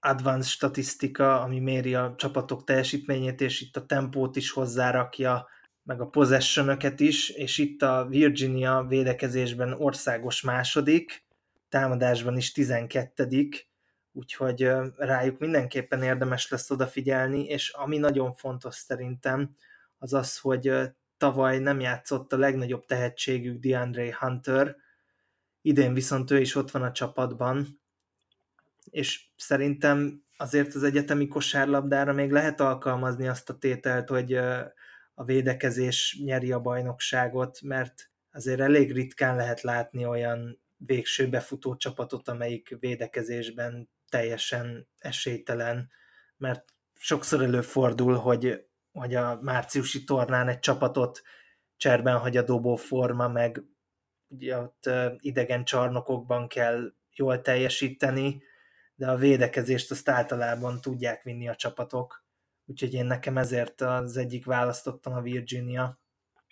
S1: advanced statisztika, ami méri a csapatok teljesítményét, és itt a tempót is hozzárakja, meg a possession is, és itt a Virginia védekezésben országos második, támadásban is 12 úgyhogy rájuk mindenképpen érdemes lesz odafigyelni, és ami nagyon fontos szerintem, az az, hogy tavaly nem játszott a legnagyobb tehetségük DeAndre Hunter, idén viszont ő is ott van a csapatban, és szerintem azért az egyetemi kosárlabdára még lehet alkalmazni azt a tételt, hogy a védekezés nyeri a bajnokságot, mert azért elég ritkán lehet látni olyan végső befutó csapatot, amelyik védekezésben teljesen esélytelen, mert sokszor előfordul, hogy, hogy a márciusi tornán egy csapatot cserben hagy a dobó forma, meg ugye ott idegen csarnokokban kell jól teljesíteni, de a védekezést azt általában tudják vinni a csapatok. Úgyhogy én nekem ezért az egyik választottam a Virginia.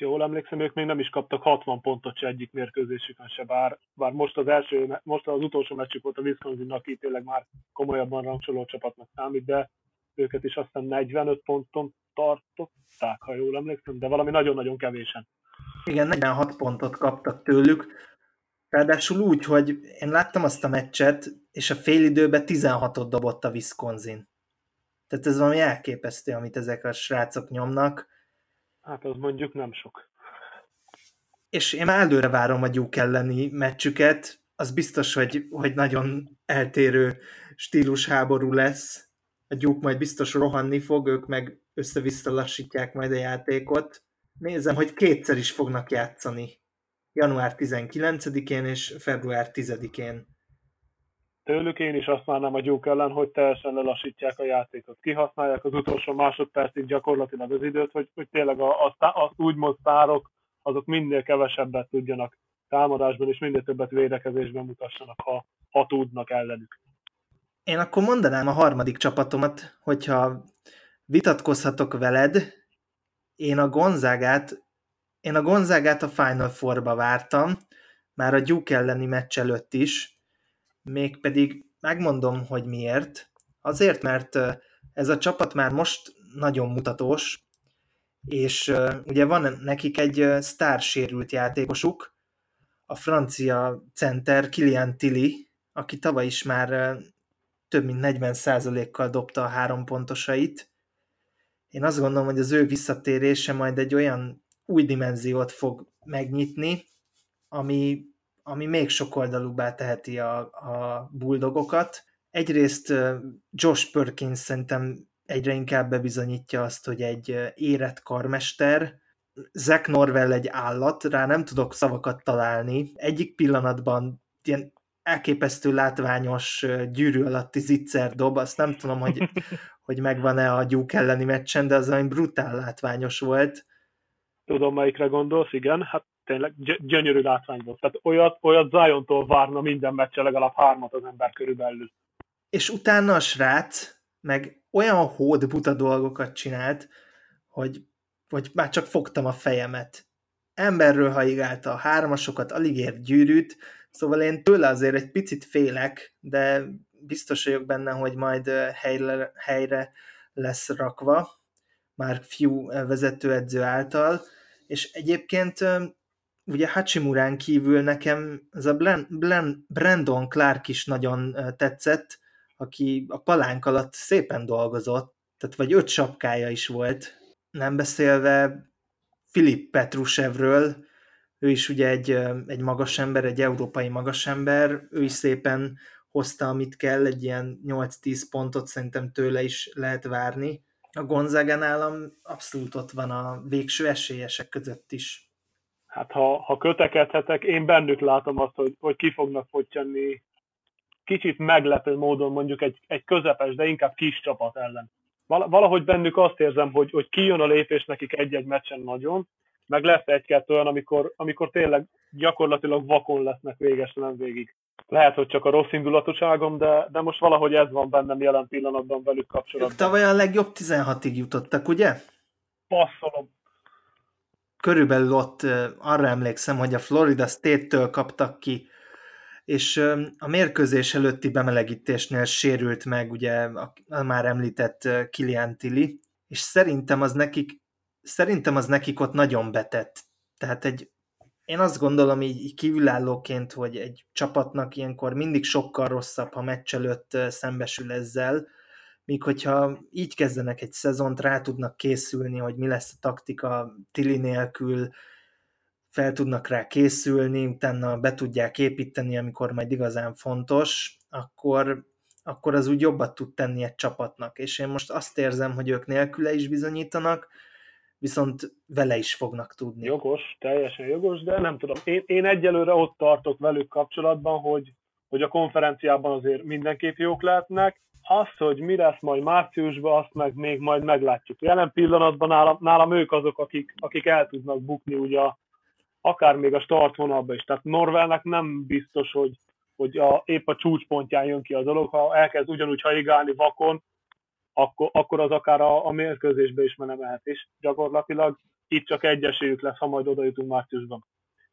S2: Jól emlékszem, ők még nem is kaptak 60 pontot se egyik mérkőzésükön se, bár, bár most az első, most az utolsó meccsük volt a Wisconsin, aki tényleg már komolyabban rangsoló csapatnak számít, de őket is aztán 45 ponton tartották, ha jól emlékszem, de valami nagyon-nagyon kevésen.
S1: Igen, 46 pontot kaptak tőlük, ráadásul úgy, hogy én láttam azt a meccset, és a időben 16-ot dobott a Wisconsin. Tehát ez valami elképesztő, amit ezek a srácok nyomnak.
S2: Hát az mondjuk nem sok.
S1: És én előre várom a Duke elleni meccsüket, az biztos, hogy, hogy nagyon eltérő stílusháború lesz. A Duke majd biztos rohanni fog, ők meg össze-vissza lassítják majd a játékot. Nézem, hogy kétszer is fognak játszani. Január 19-én és február 10-én.
S2: Tőlük én is azt várnám a gyúk ellen, hogy teljesen lelassítják a játékot. Kihasználják az utolsó másodpercig gyakorlatilag az időt, hogy, hogy tényleg a, a, azt úgymond sztárok, azok minél kevesebbet tudjanak támadásban, és minél többet védekezésben mutassanak, ha, ha tudnak ellenük.
S1: Én akkor mondanám a harmadik csapatomat, hogyha vitatkozhatok veled, én a Gonzágát, én a Gonzágát a Final Four-ba vártam, már a Duke elleni meccs előtt is, mégpedig megmondom, hogy miért. Azért, mert ez a csapat már most nagyon mutatós, és ugye van nekik egy sztársérült játékosuk, a francia center Kilian Tilly, aki tavaly is már több mint 40%-kal dobta a három pontosait, én azt gondolom, hogy az ő visszatérése majd egy olyan új dimenziót fog megnyitni, ami, ami még sokoldalúbbá teheti a, a bulldogokat. Egyrészt Josh Perkins szerintem egyre inkább bebizonyítja azt, hogy egy érett karmester, Zach Norwell egy állat, rá nem tudok szavakat találni. Egyik pillanatban ilyen elképesztő látványos gyűrű alatti zicser dob, azt nem tudom, hogy hogy megvan-e a gyúk elleni meccsen, de az olyan brutál látványos volt.
S2: Tudom, melyikre gondolsz, igen, hát tényleg gy- gyönyörű látvány volt. Tehát olyat, olyat Zion-tól várna minden meccse legalább hármat az ember körülbelül.
S1: És utána a srác meg olyan hód buta dolgokat csinált, hogy, hogy már csak fogtam a fejemet. Emberről haigálta a hármasokat, alig ért gyűrűt, Szóval én tőle azért egy picit félek, de biztos vagyok benne, hogy majd helyre, helyre lesz rakva, már fiú vezetőedző által, és egyébként ugye Hachimurán kívül nekem ez a Blen, Blen, Brandon Clark is nagyon tetszett, aki a palánk alatt szépen dolgozott, tehát vagy öt sapkája is volt, nem beszélve Filip Petrusevről, ő is ugye egy, egy magas ember, egy európai magas ember, ő is szépen hozta, amit kell, egy ilyen 8-10 pontot szerintem tőle is lehet várni. A Gonzaga nálam abszolút ott van a végső esélyesek között is.
S2: Hát ha, ha kötekedhetek, én bennük látom azt, hogy, hogy ki fognak fogyni kicsit meglepő módon mondjuk egy, egy közepes, de inkább kis csapat ellen. Valahogy bennük azt érzem, hogy, hogy kijön a lépés nekik egy-egy meccsen nagyon, meg lesz egy-kettő olyan, amikor, amikor tényleg gyakorlatilag vakon lesznek végesen végig. Lehet, hogy csak a rossz indulatúságom, de, de most valahogy ez van bennem jelen pillanatban velük kapcsolatban. Ők
S1: tavaly a legjobb 16-ig jutottak, ugye?
S2: Passzolom.
S1: Körülbelül ott arra emlékszem, hogy a Florida State-től kaptak ki, és a mérkőzés előtti bemelegítésnél sérült meg ugye a, már említett Kilian Tilly, és szerintem az nekik szerintem az nekik ott nagyon betett. Tehát egy, én azt gondolom így, így kívülállóként, hogy egy csapatnak ilyenkor mindig sokkal rosszabb, ha meccs előtt szembesül ezzel, míg hogyha így kezdenek egy szezont, rá tudnak készülni, hogy mi lesz a taktika Tili nélkül, fel tudnak rá készülni, utána be tudják építeni, amikor majd igazán fontos, akkor, akkor az úgy jobbat tud tenni egy csapatnak. És én most azt érzem, hogy ők nélküle is bizonyítanak, viszont vele is fognak tudni.
S2: Jogos, teljesen jogos, de nem tudom. Én, én egyelőre ott tartok velük kapcsolatban, hogy, hogy a konferenciában azért mindenképp jók lehetnek. Az, hogy mi lesz majd márciusban, azt meg még majd meglátjuk. Jelen pillanatban nálam, nálam ők azok, akik, akik el tudnak bukni ugye a, akár még a startvonalba is. Tehát Norvelnek nem biztos, hogy, hogy a, épp a csúcspontján jön ki a dolog, ha elkezd ugyanúgy haigálni vakon, akkor, akkor az akár a, a mérkőzésbe is menemelhet, és gyakorlatilag itt csak egy esélyük lesz, ha majd oda jutunk márciusban.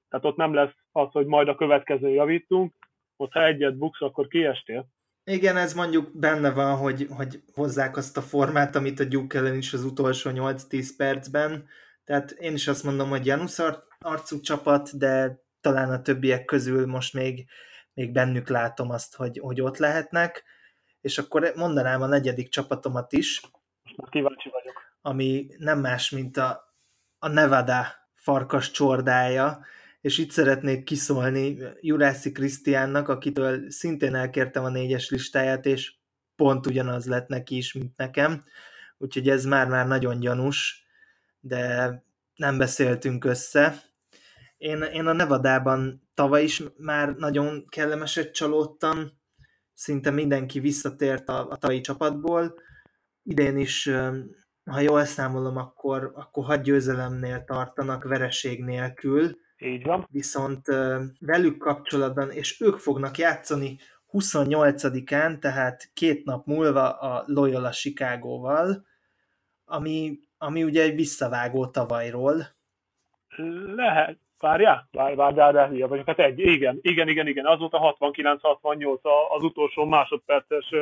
S2: Tehát ott nem lesz az, hogy majd a következő javítunk, ott ha egyet buksz, akkor kiestél.
S1: Igen, ez mondjuk benne van, hogy, hogy hozzák azt a formát, amit a Duke ellen is az utolsó 8-10 percben. Tehát én is azt mondom, hogy Janusz arcú csapat, de talán a többiek közül most még, még bennük látom azt, hogy, hogy ott lehetnek és akkor mondanám a negyedik csapatomat is.
S2: Kíváncsi vagyok.
S1: Ami nem más, mint a, a Nevada farkas csordája, és itt szeretnék kiszólni Jurászi Krisztiánnak, akitől szintén elkértem a négyes listáját, és pont ugyanaz lett neki is, mint nekem, úgyhogy ez már-már nagyon gyanús, de nem beszéltünk össze. Én, én a Nevadában tavaly is már nagyon kellemeset csalódtam, szinte mindenki visszatért a, a tavalyi csapatból. Idén is, ha jól számolom, akkor, akkor hat győzelemnél tartanak vereség nélkül.
S2: Így van.
S1: Viszont velük kapcsolatban, és ők fognak játszani 28-án, tehát két nap múlva a Loyola Chicagóval, ami, ami ugye egy visszavágó tavalyról.
S2: Lehet, Várjál? Várj, várjál, de hülye vagyok. Hát egy, igen, igen, igen, igen. Az volt a 69-68 az utolsó másodperces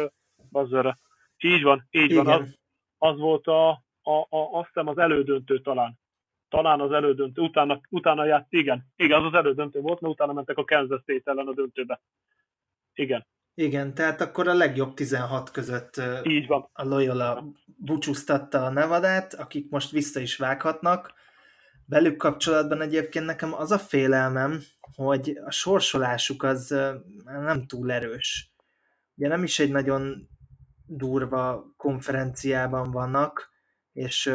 S2: bazzere. Így van, így igen. van. Az, az volt a, a, a, azt hiszem az elődöntő talán. Talán az elődöntő. Utána, utána járt, igen, igen, az az elődöntő volt, mert utána mentek a Kansas State ellen a döntőbe. Igen.
S1: Igen, tehát akkor a legjobb 16 között
S2: Így van.
S1: a Loyola búcsúztatta a Nevadát, akik most vissza is vághatnak Velük kapcsolatban egyébként nekem az a félelmem, hogy a sorsolásuk az nem túl erős. Ugye nem is egy nagyon durva konferenciában vannak, és,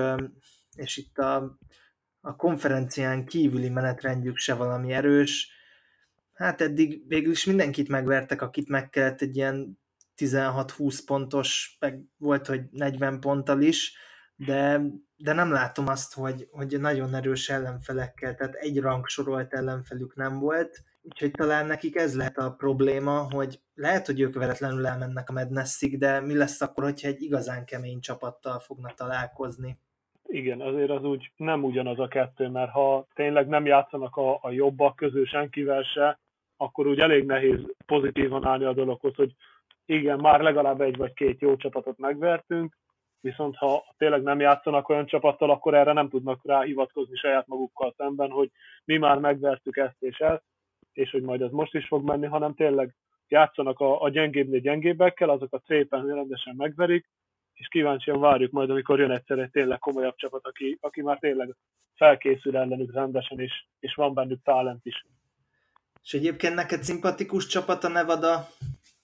S1: és itt a, a konferencián kívüli menetrendjük se valami erős. Hát eddig végül is mindenkit megvertek, akit meg kellett egy ilyen 16-20 pontos, meg volt, hogy 40 ponttal is, de, de nem látom azt, hogy, hogy nagyon erős ellenfelekkel, tehát egy rangsorolt ellenfelük nem volt, úgyhogy talán nekik ez lehet a probléma, hogy lehet, hogy ők veretlenül elmennek a Madnessig, de mi lesz akkor, hogyha egy igazán kemény csapattal fognak találkozni?
S2: Igen, azért az úgy nem ugyanaz a kettő, mert ha tényleg nem játszanak a, a jobbak közül senkivel se, akkor úgy elég nehéz pozitívan állni a dologhoz, hogy igen, már legalább egy vagy két jó csapatot megvertünk, viszont ha tényleg nem játszanak olyan csapattal, akkor erre nem tudnak rá hivatkozni saját magukkal szemben, hogy mi már megvertük ezt és ezt, és hogy majd ez most is fog menni, hanem tényleg játszanak a, a gyengébbnél gyengébbekkel, azokat szépen rendesen megverik, és kíváncsian várjuk majd, amikor jön egyszer egy tényleg komolyabb csapat, aki, aki már tényleg felkészül ellenük rendesen, és, és van bennük talent is.
S1: És egyébként neked szimpatikus csapat a Nevada?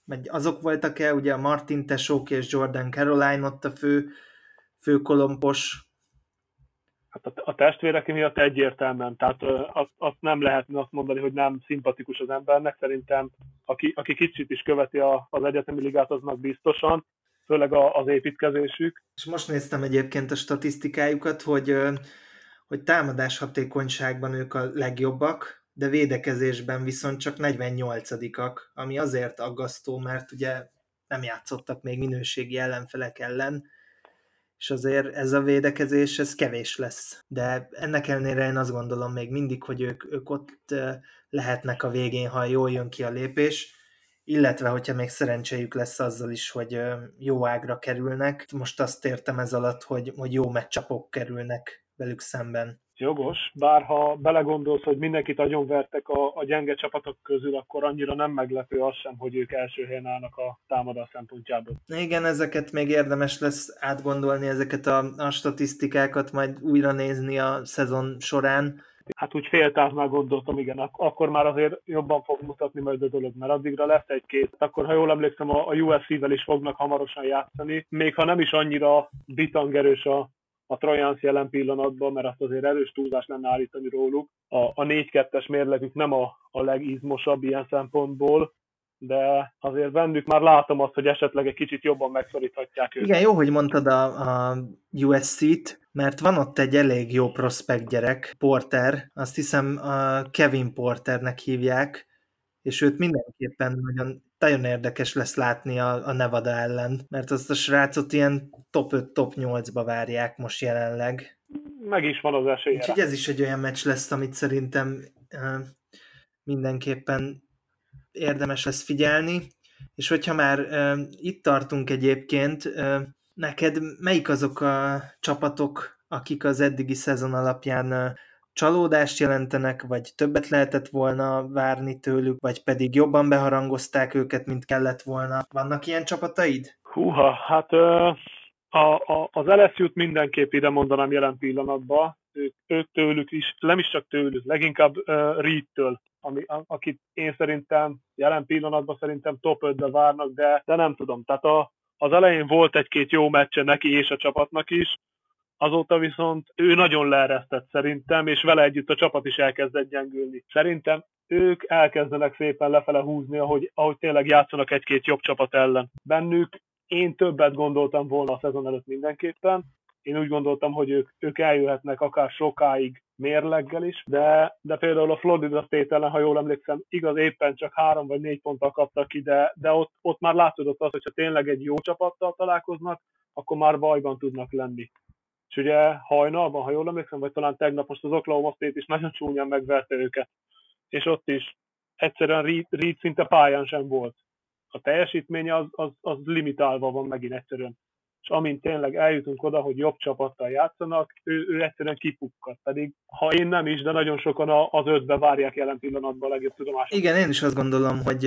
S1: Vagy azok voltak-e, ugye a Martin Tesók és Jordan Caroline ott a fő, fő kolompos?
S2: Hát a, a testvérek miatt egyértelműen, tehát azt, azt nem lehetne azt mondani, hogy nem szimpatikus az embernek, szerintem aki, aki kicsit is követi a, az egyetemi ligát, aznak biztosan, főleg az építkezésük.
S1: És most néztem egyébként a statisztikájukat, hogy, hogy támadás hatékonyságban ők a legjobbak, de védekezésben viszont csak 48-ak, ami azért aggasztó, mert ugye nem játszottak még minőségi ellenfelek ellen, és azért ez a védekezés, ez kevés lesz. De ennek ellenére én azt gondolom még mindig, hogy ők, ők ott lehetnek a végén, ha jól jön ki a lépés, illetve hogyha még szerencséjük lesz azzal is, hogy jó ágra kerülnek. Most azt értem ez alatt, hogy, hogy jó meccsapok kerülnek velük szemben.
S2: Jogos, bár ha belegondolsz, hogy mindenkit agyonvertek a, a gyenge csapatok közül, akkor annyira nem meglepő az sem, hogy ők első helyen állnak a támadás szempontjából.
S1: Igen, ezeket még érdemes lesz átgondolni, ezeket a, a statisztikákat majd újra nézni a szezon során
S2: hát úgy fél távnál gondoltam, igen, ak- akkor már azért jobban fog mutatni majd a dolog, mert addigra lesz egy-két. Akkor, ha jól emlékszem, a, a UFC-vel is fognak hamarosan játszani, még ha nem is annyira bitangerős a, a Trojans jelen pillanatban, mert azt azért erős túlzás lenne állítani róluk. A, a 4-2-es mérlegük nem a, a legizmosabb ilyen szempontból, de azért bennük már látom azt, hogy esetleg egy kicsit jobban megszoríthatják őket.
S1: Igen, jó, hogy mondtad a, a USC-t, mert van ott egy elég jó prospekt gyerek, Porter, azt hiszem a Kevin Porternek hívják, és őt mindenképpen nagyon, nagyon érdekes lesz látni a, a Nevada ellen, mert azt a srácot ilyen top 5, top 8-ba várják most jelenleg.
S2: Meg is van az esélye.
S1: Úgyhogy ez is egy olyan meccs lesz, amit szerintem uh, mindenképpen érdemes lesz figyelni, és hogyha már uh, itt tartunk egyébként, uh, neked melyik azok a csapatok, akik az eddigi szezon alapján uh, csalódást jelentenek, vagy többet lehetett volna várni tőlük, vagy pedig jobban beharangozták őket, mint kellett volna. Vannak ilyen csapataid?
S2: Húha, hát uh, a, a, az LSU-t mindenképp ide mondanám jelen pillanatban, ők, ők tőlük is, nem is csak tőlük, leginkább uh, Reed-től ami, akit én szerintem jelen pillanatban szerintem top 5-be várnak, de, de nem tudom. Tehát a, az elején volt egy-két jó meccse neki és a csapatnak is, azóta viszont ő nagyon leeresztett szerintem, és vele együtt a csapat is elkezdett gyengülni. Szerintem ők elkezdenek szépen lefele húzni, ahogy, ahogy tényleg játszanak egy-két jobb csapat ellen. Bennük én többet gondoltam volna a szezon előtt mindenképpen, én úgy gondoltam, hogy ők, ők eljöhetnek akár sokáig mérleggel is, de, de például a Florida State ellen, ha jól emlékszem, igaz éppen csak három vagy négy ponttal kaptak ki, de, de ott, ott már látszódott az, hogyha tényleg egy jó csapattal találkoznak, akkor már bajban tudnak lenni. És ugye hajnalban, ha jól emlékszem, vagy talán tegnap most az Oklahoma State is nagyon csúnyán megverte őket, és ott is egyszerűen Reed, Reed szinte pályán sem volt. A teljesítmény az, az, az limitálva van megint egyszerűen és amint tényleg eljutunk oda, hogy jobb csapattal játszanak, ő, ő egyszerűen kipukkat. Pedig ha én nem is, de nagyon sokan az ötbe várják jelen pillanatban a legjobb tudomást.
S1: Igen, én is azt gondolom, hogy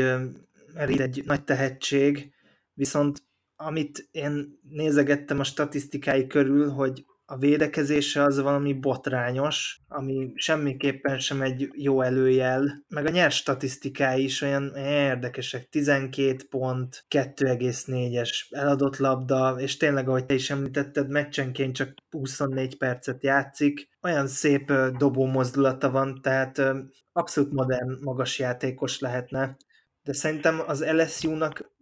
S1: Reed egy nagy tehetség, viszont amit én nézegettem a statisztikái körül, hogy a védekezése az valami botrányos, ami semmiképpen sem egy jó előjel, meg a nyers statisztikái is olyan érdekesek, 12 pont, 2,4-es eladott labda, és tényleg, ahogy te is említetted, meccsenként csak 24 percet játszik, olyan szép dobó mozdulata van, tehát abszolút modern, magas játékos lehetne, de szerintem az LSU-nak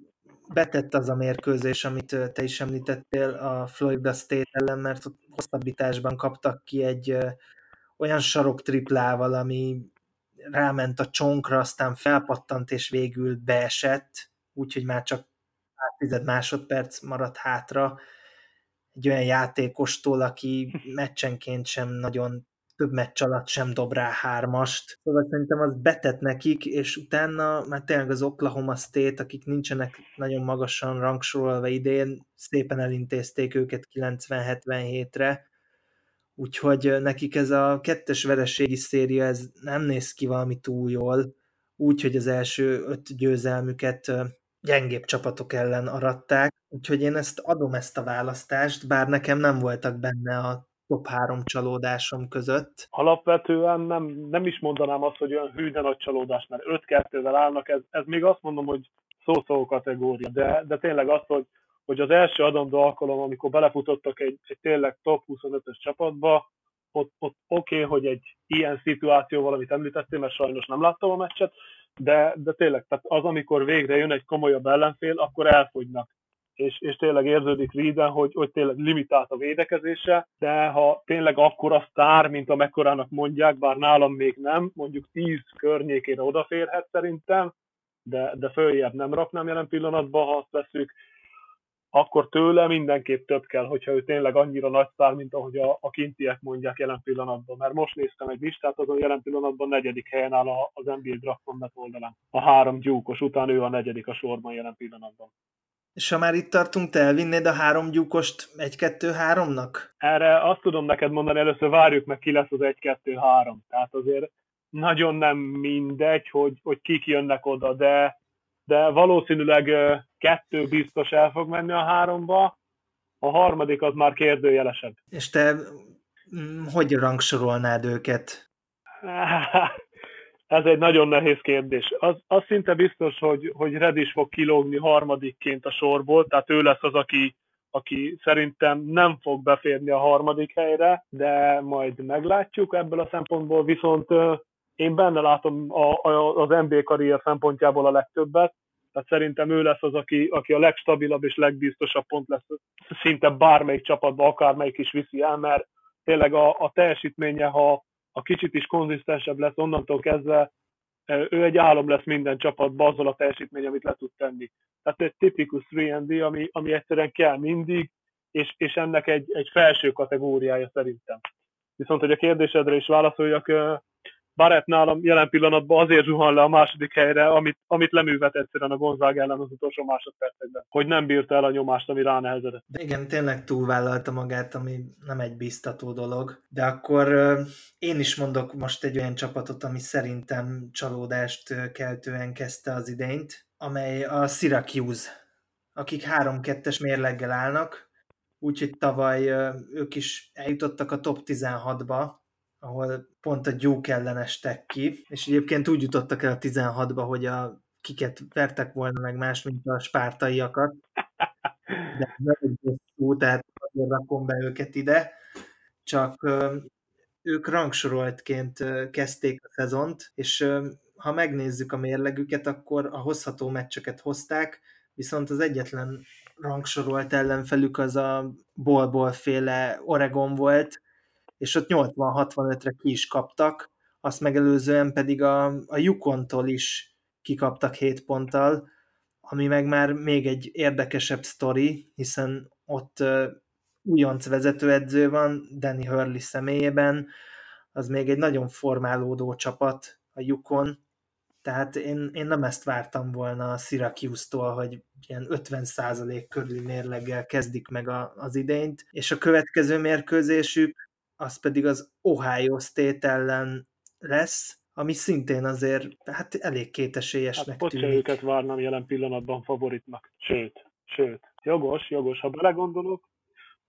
S1: betett az a mérkőzés, amit te is említettél a Florida State ellen, mert ott hosszabbításban kaptak ki egy olyan sarok triplával, ami ráment a csonkra, aztán felpattant és végül beesett, úgyhogy már csak tized másodperc maradt hátra. Egy olyan játékostól, aki meccsenként sem nagyon több meccs alatt sem dob rá hármast. Szóval szerintem az betett nekik, és utána már tényleg az Oklahoma State, akik nincsenek nagyon magasan rangsorolva idén, szépen elintézték őket 90-77-re, úgyhogy nekik ez a kettes vereségi széria, ez nem néz ki valami túl jól, úgyhogy az első öt győzelmüket gyengébb csapatok ellen aratták, úgyhogy én ezt adom ezt a választást, bár nekem nem voltak benne a top három csalódásom között.
S2: Alapvetően nem, nem is mondanám azt, hogy olyan hű, de nagy csalódás, mert 5-2-vel állnak, ez, ez még azt mondom, hogy szó-szó kategória, de, de tényleg az, hogy, hogy az első adandó alkalom, amikor belefutottak egy, egy tényleg top 25-ös csapatba, ott, ott oké, okay, hogy egy ilyen szituációval, amit említettél, mert sajnos nem láttam a meccset, de, de tényleg, tehát az, amikor végre jön egy komolyabb ellenfél, akkor elfogynak. És, és tényleg érződik Reeden, hogy, hogy tényleg limitált a védekezése, de ha tényleg akkora sztár, mint amekkorának mondják, bár nálam még nem, mondjuk 10 környékére odaférhet szerintem, de, de följebb nem raknám jelen pillanatban, ha azt veszük, akkor tőle mindenképp több kell, hogyha ő tényleg annyira nagy szár, mint ahogy a, a kintiek mondják jelen pillanatban. Mert most néztem egy listát, azon jelen pillanatban negyedik helyen áll az NBA Draft oldalán. A három gyúkos után ő a negyedik a sorban jelen pillanatban.
S1: És ha már itt tartunk, te elvinnéd a három gyúkost egy-kettő-háromnak?
S2: Erre azt tudom neked mondani, először várjuk meg, ki lesz az egy-kettő-három. Tehát azért nagyon nem mindegy, hogy, hogy kik jönnek oda, de de valószínűleg kettő biztos el fog menni a háromba, a harmadik az már kérdőjelesebb.
S1: És te mm, hogy rangsorolnád őket?
S2: Ez egy nagyon nehéz kérdés. Az, az szinte biztos, hogy, hogy Red is fog kilógni harmadikként a sorból, tehát ő lesz az, aki, aki szerintem nem fog beférni a harmadik helyre, de majd meglátjuk ebből a szempontból, viszont én benne látom a, a, az NBA karrier szempontjából a legtöbbet, tehát szerintem ő lesz az, aki, aki a legstabilabb és legbiztosabb pont lesz szinte bármelyik csapatban, akármelyik is viszi el, mert tényleg a, a teljesítménye, ha a kicsit is konzisztensebb lesz onnantól kezdve, ő egy álom lesz minden csapatban azzal a teljesítmény, amit le tud tenni. Tehát egy tipikus 3D, ami, ami egyszerűen kell mindig, és, és ennek egy, egy felső kategóriája szerintem. Viszont, hogy a kérdésedre is válaszoljak, Barrett nálam jelen pillanatban azért zuhan le a második helyre, amit, amit leművet egyszerűen a Gonzák ellen az utolsó másodpercekben, hogy nem bírta el a nyomást, ami ránehezedett.
S1: De igen, tényleg túlvállalta magát, ami nem egy biztató dolog. De akkor én is mondok most egy olyan csapatot, ami szerintem csalódást keltően kezdte az idényt, amely a Syracuse, akik 3-2-es mérleggel állnak, úgyhogy tavaly ők is eljutottak a top 16-ba, ahol pont a Duke ellen estek ki, és egyébként úgy jutottak el a 16-ba, hogy a kiket vertek volna meg más, mint a spártaiakat. De nem egy bosszú, tehát azért rakom be őket ide. Csak ők rangsoroltként kezdték a szezont, és ha megnézzük a mérlegüket, akkor a hozható meccseket hozták, viszont az egyetlen rangsorolt ellenfelük az a Bolból féle Oregon volt, és ott 80-65-re ki is kaptak, azt megelőzően pedig a, a Yukontól is kikaptak 7 ponttal, ami meg már még egy érdekesebb sztori, hiszen ott uh, újonc vezetőedző van, Danny Hurley személyében, az még egy nagyon formálódó csapat, a Yukon, tehát én, én nem ezt vártam volna a Syracuse-tól, hogy ilyen 50% körüli mérleggel kezdik meg a, az idényt, és a következő mérkőzésük az pedig az Ohio State ellen lesz, ami szintén azért hát elég kétesélyesnek hát, tűnik.
S2: őket várnám jelen pillanatban favoritnak. Sőt, sőt, jogos, jogos. Ha belegondolok,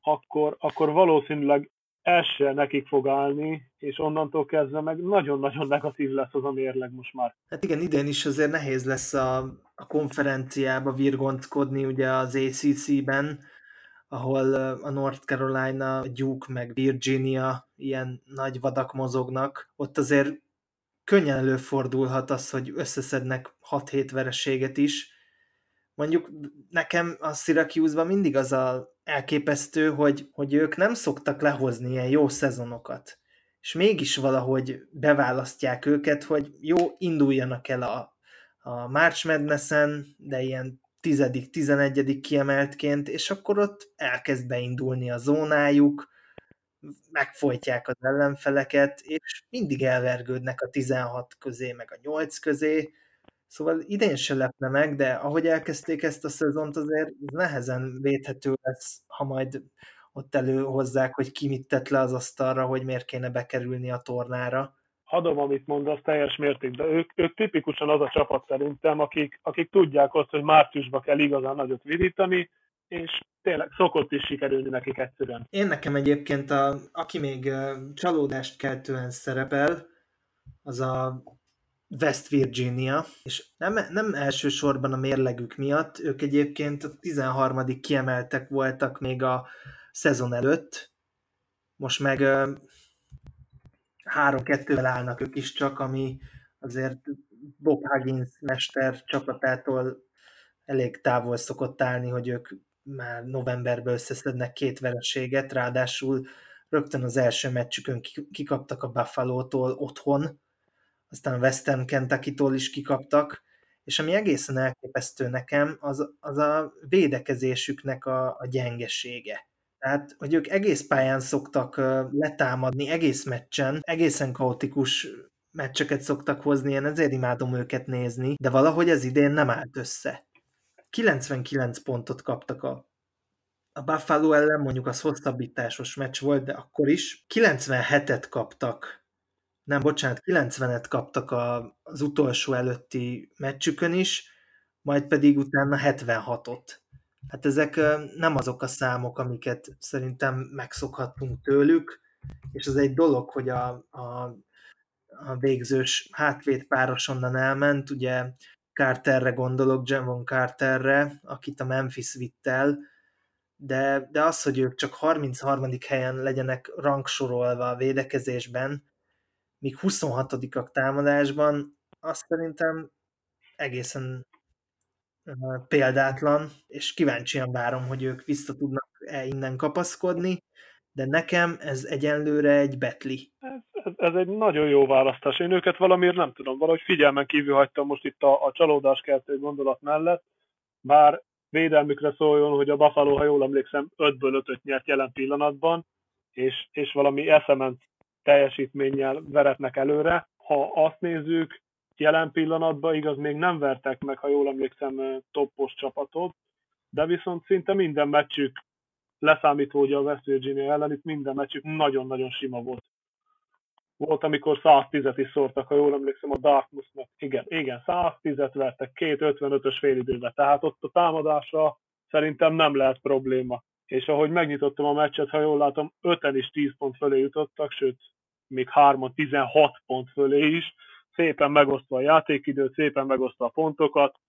S2: akkor, akkor valószínűleg ez se nekik fog állni, és onnantól kezdve meg nagyon-nagyon negatív lesz az a mérleg most már.
S1: Hát igen, idén is azért nehéz lesz a, a konferenciába virgonckodni ugye az ACC-ben, ahol a North Carolina, Duke meg Virginia ilyen nagy vadak mozognak, ott azért könnyen előfordulhat az, hogy összeszednek 6-7 vereséget is. Mondjuk nekem a Syracuse-ban mindig az a elképesztő, hogy, hogy ők nem szoktak lehozni ilyen jó szezonokat. És mégis valahogy beválasztják őket, hogy jó, induljanak el a, a March Madness-en, de ilyen tizedik, tizenegyedik kiemeltként, és akkor ott elkezd beindulni a zónájuk, megfojtják az ellenfeleket, és mindig elvergődnek a 16 közé, meg a 8 közé, Szóval idén se lepne meg, de ahogy elkezdték ezt a szezont, azért nehezen védhető lesz, ha majd ott előhozzák, hogy ki mit tett le az asztalra, hogy miért kéne bekerülni a tornára.
S2: Adom, amit mondasz, teljes mértékben. Ők, ők tipikusan az a csapat szerintem, akik, akik tudják azt, hogy márciusba kell igazán nagyot vidítani, és tényleg szokott is sikerülni nekik egyszerűen.
S1: Én nekem egyébként, a, aki még csalódást keltően szerepel, az a West Virginia, és nem, nem elsősorban a mérlegük miatt, ők egyébként a 13. kiemeltek voltak még a szezon előtt, most meg 3-2-vel állnak ők is csak, ami azért Bob Huggins mester csapatától elég távol szokott állni, hogy ők már novemberben összeszednek két vereséget, ráadásul rögtön az első meccsükön kikaptak a Buffalo-tól otthon, aztán Western Kentucky-tól is kikaptak, és ami egészen elképesztő nekem, az, az a védekezésüknek a, a gyengesége. Tehát, hogy ők egész pályán szoktak letámadni, egész meccsen, egészen kaotikus meccseket szoktak hozni, én ezért imádom őket nézni, de valahogy ez idén nem állt össze. 99 pontot kaptak a, a Buffalo ellen, mondjuk az hosszabbításos meccs volt, de akkor is. 97-et kaptak nem, bocsánat, 90-et kaptak a, az utolsó előtti meccsükön is, majd pedig utána 76-ot. Hát ezek nem azok a számok, amiket szerintem megszokhattunk tőlük, és az egy dolog, hogy a, a, a végzős hátvéd páros onnan elment, ugye Carterre gondolok, Javon Carterre, akit a Memphis vitt el, de, de az, hogy ők csak 33. helyen legyenek rangsorolva a védekezésben, míg 26-ak támadásban, azt szerintem egészen példátlan, és kíváncsian várom, hogy ők vissza tudnak-e innen kapaszkodni, de nekem ez egyenlőre egy betli.
S2: Ez, ez, ez egy nagyon jó választás. Én őket valamiért nem tudom, valahogy figyelmen kívül hagytam most itt a, a csalódáskeltő gondolat mellett, bár védelmükre szóljon, hogy a Buffalo, ha jól emlékszem, 5-ből 5 nyert jelen pillanatban, és, és valami eszement teljesítménnyel veretnek előre. Ha azt nézzük, jelen pillanatban igaz még nem vertek meg, ha jól emlékszem, toppos csapatot, de viszont szinte minden meccsük, leszámítva ugye a West Virginia ellen, itt minden meccsük nagyon-nagyon sima volt. Volt, amikor 110-et is szórtak, ha jól emlékszem, a Dartmouthnak. Igen, igen, 110-et vertek, két 55-ös félidőbe. Tehát ott a támadásra szerintem nem lehet probléma és ahogy megnyitottam a meccset, ha jól látom, öten is 10 pont fölé jutottak, sőt, még hárman 16 pont fölé is, szépen megosztva a játékidőt, szépen megosztva a pontokat,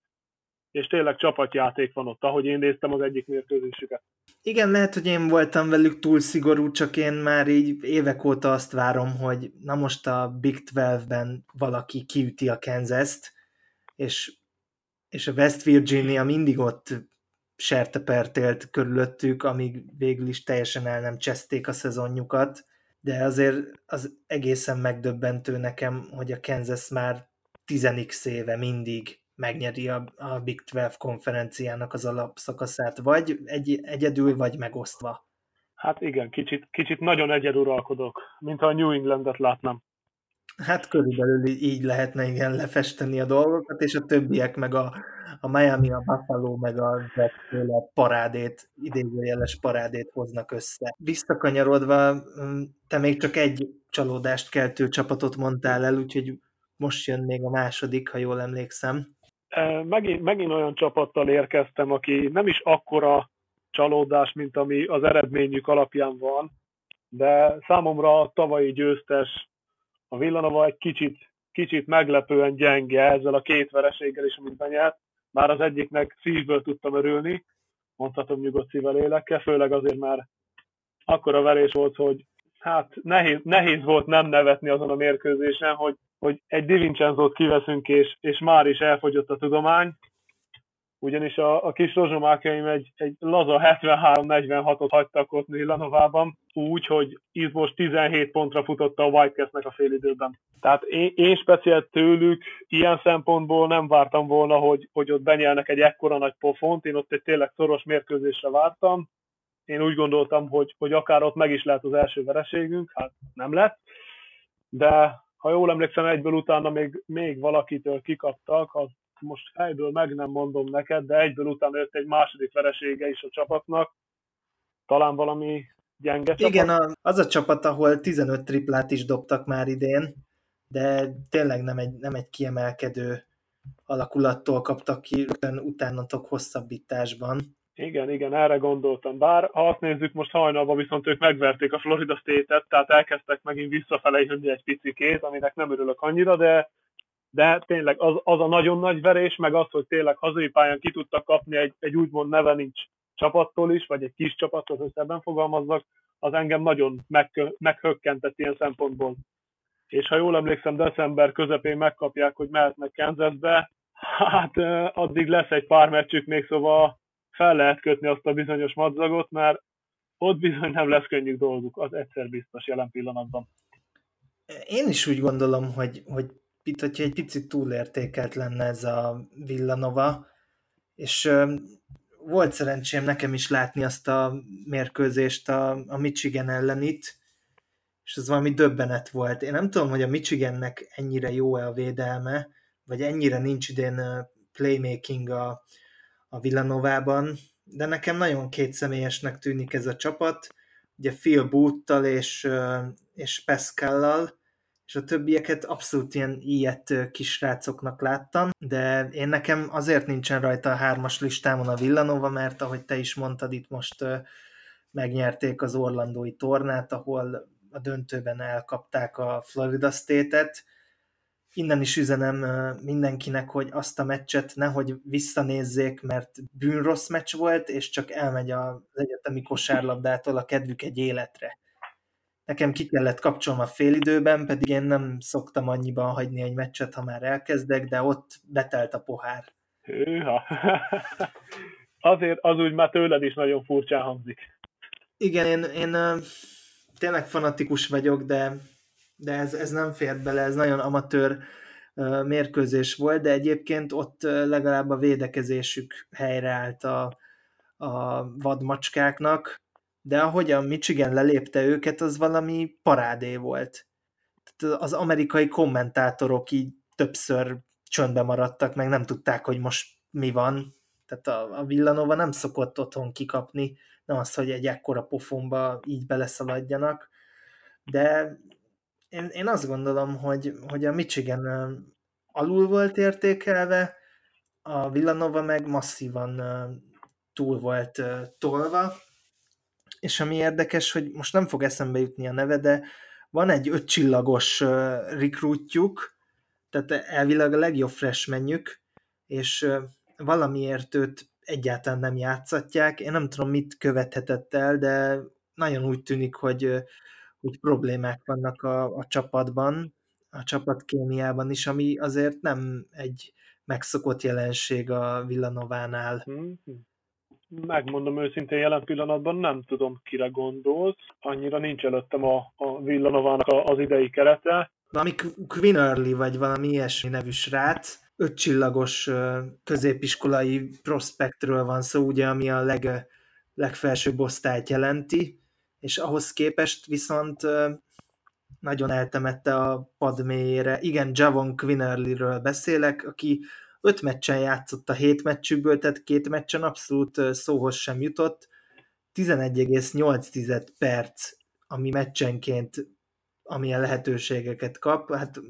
S2: és tényleg csapatjáték van ott, ahogy én néztem az egyik mérkőzésüket.
S1: Igen, lehet, hogy én voltam velük túl szigorú, csak én már így évek óta azt várom, hogy na most a Big 12-ben valaki kiüti a Kansas-t, és, és a West Virginia mindig ott sertepertélt körülöttük, amíg végül is teljesen el nem cseszték a szezonjukat, de azért az egészen megdöbbentő nekem, hogy a Kansas már 10 éve mindig megnyeri a, a Big 12 konferenciának az alapszakaszát, vagy egy, egyedül, vagy megosztva.
S2: Hát igen, kicsit, kicsit nagyon egyeduralkodok, mintha a New Englandet látnám.
S1: Hát körülbelül így lehetne igen lefesteni a dolgokat, és a többiek meg a, a Miami, a Buffalo, meg a Jacksonville parádét, idézőjeles parádét hoznak össze. Visszakanyarodva, mm, te még csak egy csalódást keltő csapatot mondtál el, úgyhogy most jön még a második, ha jól emlékszem.
S2: Megint, megint olyan csapattal érkeztem, aki nem is akkora csalódás, mint ami az eredményük alapján van, de számomra a tavalyi győztes a Villanova egy kicsit, kicsit meglepően gyenge ezzel a két vereséggel is, amit benyert. Már az egyiknek szívből tudtam örülni, mondhatom nyugodt szívvel élekkel, főleg azért már akkora verés volt, hogy hát nehéz, nehéz volt nem nevetni azon a mérkőzésen, hogy, hogy egy Divincenzót kiveszünk, és, és már is elfogyott a tudomány, ugyanis a, a kis rozsomákjaim egy, egy laza 73-46-ot hagytak ott Villanovában, úgy, hogy Izmos 17 pontra futotta a Whitecast-nek a félidőben. Tehát én, én speciál tőlük ilyen szempontból nem vártam volna, hogy, hogy ott benyelnek egy ekkora nagy pofont, én ott egy tényleg szoros mérkőzésre vártam, én úgy gondoltam, hogy, hogy akár ott meg is lehet az első vereségünk, hát nem lett, de ha jól emlékszem, egyből utána még, még valakitől kikaptak, az most fejből meg nem mondom neked, de egyből utána jött egy második veresége is a csapatnak, talán valami gyenge csapat.
S1: Igen, a, az a csapat, ahol 15 triplát is dobtak már idén, de tényleg nem egy, nem egy kiemelkedő alakulattól kaptak ki rögtön utánatok hosszabbításban.
S2: Igen, igen, erre gondoltam. Bár ha azt nézzük, most hajnalban viszont ők megverték a Florida State-et, tehát elkezdtek megint visszafele jönni egy picikét, aminek nem örülök annyira, de, de tényleg az, az a nagyon nagy verés, meg az, hogy tényleg hazai pályán ki tudtak kapni egy, egy úgymond neve nincs csapattól is, vagy egy kis csapattól, hogy ebben fogalmaznak, az engem nagyon meg, meghökkentett ilyen szempontból. És ha jól emlékszem, december közepén megkapják, hogy mehetnek Kansasbe, hát addig lesz egy pár meccsük még, szóval fel lehet kötni azt a bizonyos madzagot, mert ott bizony nem lesz könnyű dolguk, az egyszer biztos jelen pillanatban.
S1: Én is úgy gondolom, hogy, hogy itt, hogyha egy picit túlértékelt lenne ez a Villanova, és volt szerencsém nekem is látni azt a mérkőzést a, a Michigan ellen itt, és ez valami döbbenet volt. Én nem tudom, hogy a Michigannek ennyire jó-e a védelme, vagy ennyire nincs idén playmaking a, a Villanovában, de nekem nagyon kétszemélyesnek tűnik ez a csapat, ugye Phil Booth-tal és, és Pascal-lal, és a többieket abszolút ilyen ilyet kisrácoknak láttam, de én nekem azért nincsen rajta a hármas listámon a Villanova, mert ahogy te is mondtad, itt most megnyerték az orlandói tornát, ahol a döntőben elkapták a Florida State-et. Innen is üzenem mindenkinek, hogy azt a meccset nehogy visszanézzék, mert bűnrossz meccs volt, és csak elmegy az egyetemi kosárlabdától a kedvük egy életre nekem ki kellett kapcsolnom a félidőben, pedig én nem szoktam annyiban hagyni egy meccset, ha már elkezdek, de ott betelt a pohár.
S2: Hűha. Azért az úgy már tőled is nagyon furcsán hangzik.
S1: Igen, én, én tényleg fanatikus vagyok, de, de ez, ez nem fért bele, ez nagyon amatőr mérkőzés volt, de egyébként ott legalább a védekezésük helyreállt a, a vadmacskáknak, de ahogyan Michigan lelépte őket, az valami parádé volt. Az amerikai kommentátorok így többször csöndbe maradtak, meg nem tudták, hogy most mi van. Tehát a, a Villanova nem szokott otthon kikapni, nem az, hogy egy ekkora pofonba így beleszaladjanak, de én, én azt gondolom, hogy, hogy a Michigan alul volt értékelve, a Villanova meg masszívan túl volt tolva, és ami érdekes, hogy most nem fog eszembe jutni a neve, de van egy ötcsillagos rekrútjuk, tehát elvileg a legjobb freshmenjük, és valamiért őt egyáltalán nem játszatják. Én nem tudom, mit követhetett el, de nagyon úgy tűnik, hogy, hogy problémák vannak a, a csapatban, a csapat kémiában is, ami azért nem egy megszokott jelenség a Villanovánál. Mm-hmm
S2: megmondom őszintén, jelen pillanatban nem tudom, kire gondolsz. Annyira nincs előttem a, a Villanovának az idei kerete.
S1: Valami Quinnerly, vagy valami ilyesmi nevű srác. Ötcsillagos középiskolai prospektről van szó, ugye, ami a leg, legfelsőbb osztályt jelenti, és ahhoz képest viszont nagyon eltemette a pad mélyére. Igen, Javon Quinnerly-ről beszélek, aki öt meccsen játszott a hét meccsükből, tehát két meccsen abszolút szóhoz sem jutott. 11,8 perc, ami meccsenként amilyen lehetőségeket kap, hát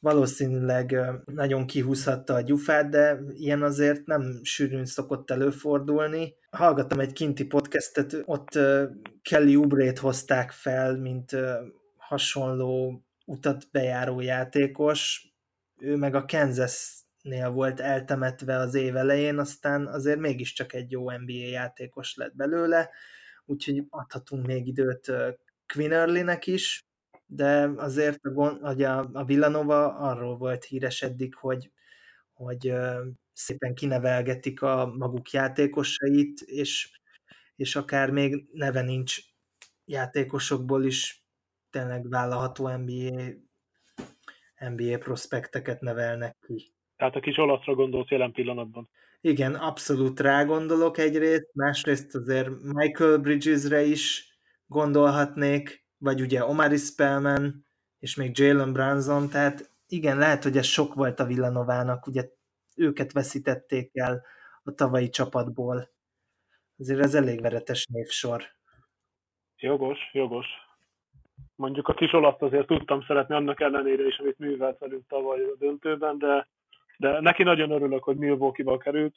S1: valószínűleg nagyon kihúzhatta a gyufát, de ilyen azért nem sűrűn szokott előfordulni. Hallgattam egy kinti podcastet, ott Kelly Ubrét hozták fel, mint hasonló utat bejáró játékos, ő meg a Kansas nél volt eltemetve az év elején, aztán azért mégiscsak egy jó NBA játékos lett belőle, úgyhogy adhatunk még időt Quinnerly-nek is, de azért a, a Villanova arról volt híres eddig, hogy, hogy szépen kinevelgetik a maguk játékosait, és, és akár még neve nincs játékosokból is tényleg vállalható NBA, NBA prospekteket nevelnek ki.
S2: Tehát a kis olaszra gondolsz jelen pillanatban.
S1: Igen, abszolút rá gondolok egyrészt, másrészt azért Michael Bridgesre is gondolhatnék, vagy ugye Omari Spellman, és még Jalen Brunson, tehát igen, lehet, hogy ez sok volt a Villanovának, ugye őket veszítették el a tavalyi csapatból. Azért ez elég veretes névsor.
S2: Jogos, jogos. Mondjuk a kis olasz azért tudtam szeretni annak ellenére is, amit művelt velünk tavaly a döntőben, de, de neki nagyon örülök, hogy Milwaukee-ba került.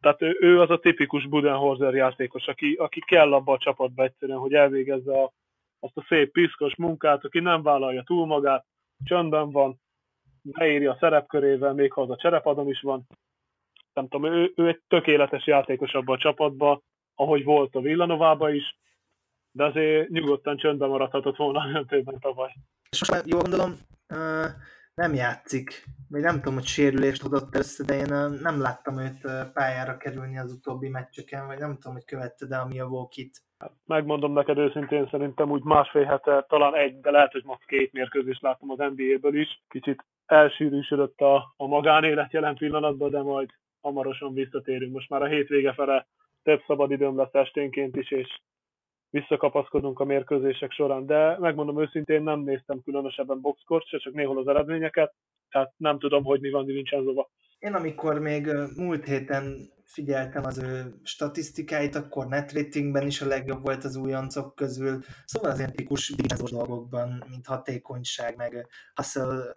S2: Tehát ő, ő az a tipikus Budenhorzer játékos, aki, aki kell abba a csapatba egyszerűen, hogy elvégezze a, azt a szép piszkos munkát, aki nem vállalja túl magát, csöndben van, beírja a szerepkörével, még ha az a cserepadon is van. Nem tudom, ő, ő egy tökéletes játékos abban a csapatban, ahogy volt a Villanovában is, de azért nyugodtan csöndben maradhatott volna a döntőben tavaly.
S1: És most már jól gondolom, nem játszik. Még nem tudom, hogy sérülést adott össze, de én nem láttam őt pályára kerülni az utóbbi meccseken, vagy nem tudom, hogy követte, de ami a Vókit.
S2: Megmondom neked őszintén, szerintem úgy másfél hete, talán egy, de lehet, hogy most két mérkőzést láttam az NBA-ből is. Kicsit elsűrűsödött a, a magánélet jelen pillanatban, de majd hamarosan visszatérünk. Most már a hétvége fele több szabad időm lesz esténként is, és visszakapaszkodunk a mérkőzések során, de megmondom őszintén, nem néztem különösebben boxkort, se csak néhol az eredményeket, tehát nem tudom, hogy mi van Vincenzo-ba.
S1: Én amikor még múlt héten figyeltem az ő statisztikáit, akkor netratingben is a legjobb volt az újoncok közül, szóval az ilyen tikus dolgokban, mint hatékonyság, meg hustle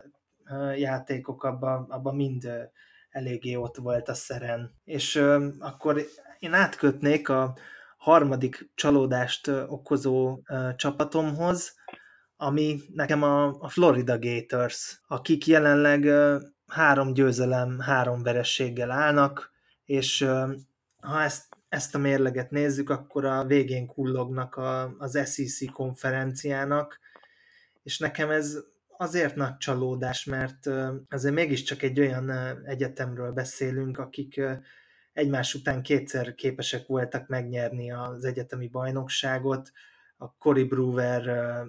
S1: játékok, abban abba mind eléggé ott volt a szeren. És akkor én átkötnék a harmadik csalódást okozó csapatomhoz, ami nekem a, Florida Gators, akik jelenleg három győzelem, három verességgel állnak, és ha ezt, ezt a mérleget nézzük, akkor a végén kullognak a, az SEC konferenciának, és nekem ez azért nagy csalódás, mert azért mégiscsak egy olyan egyetemről beszélünk, akik egymás után kétszer képesek voltak megnyerni az egyetemi bajnokságot, a Cory Brewer,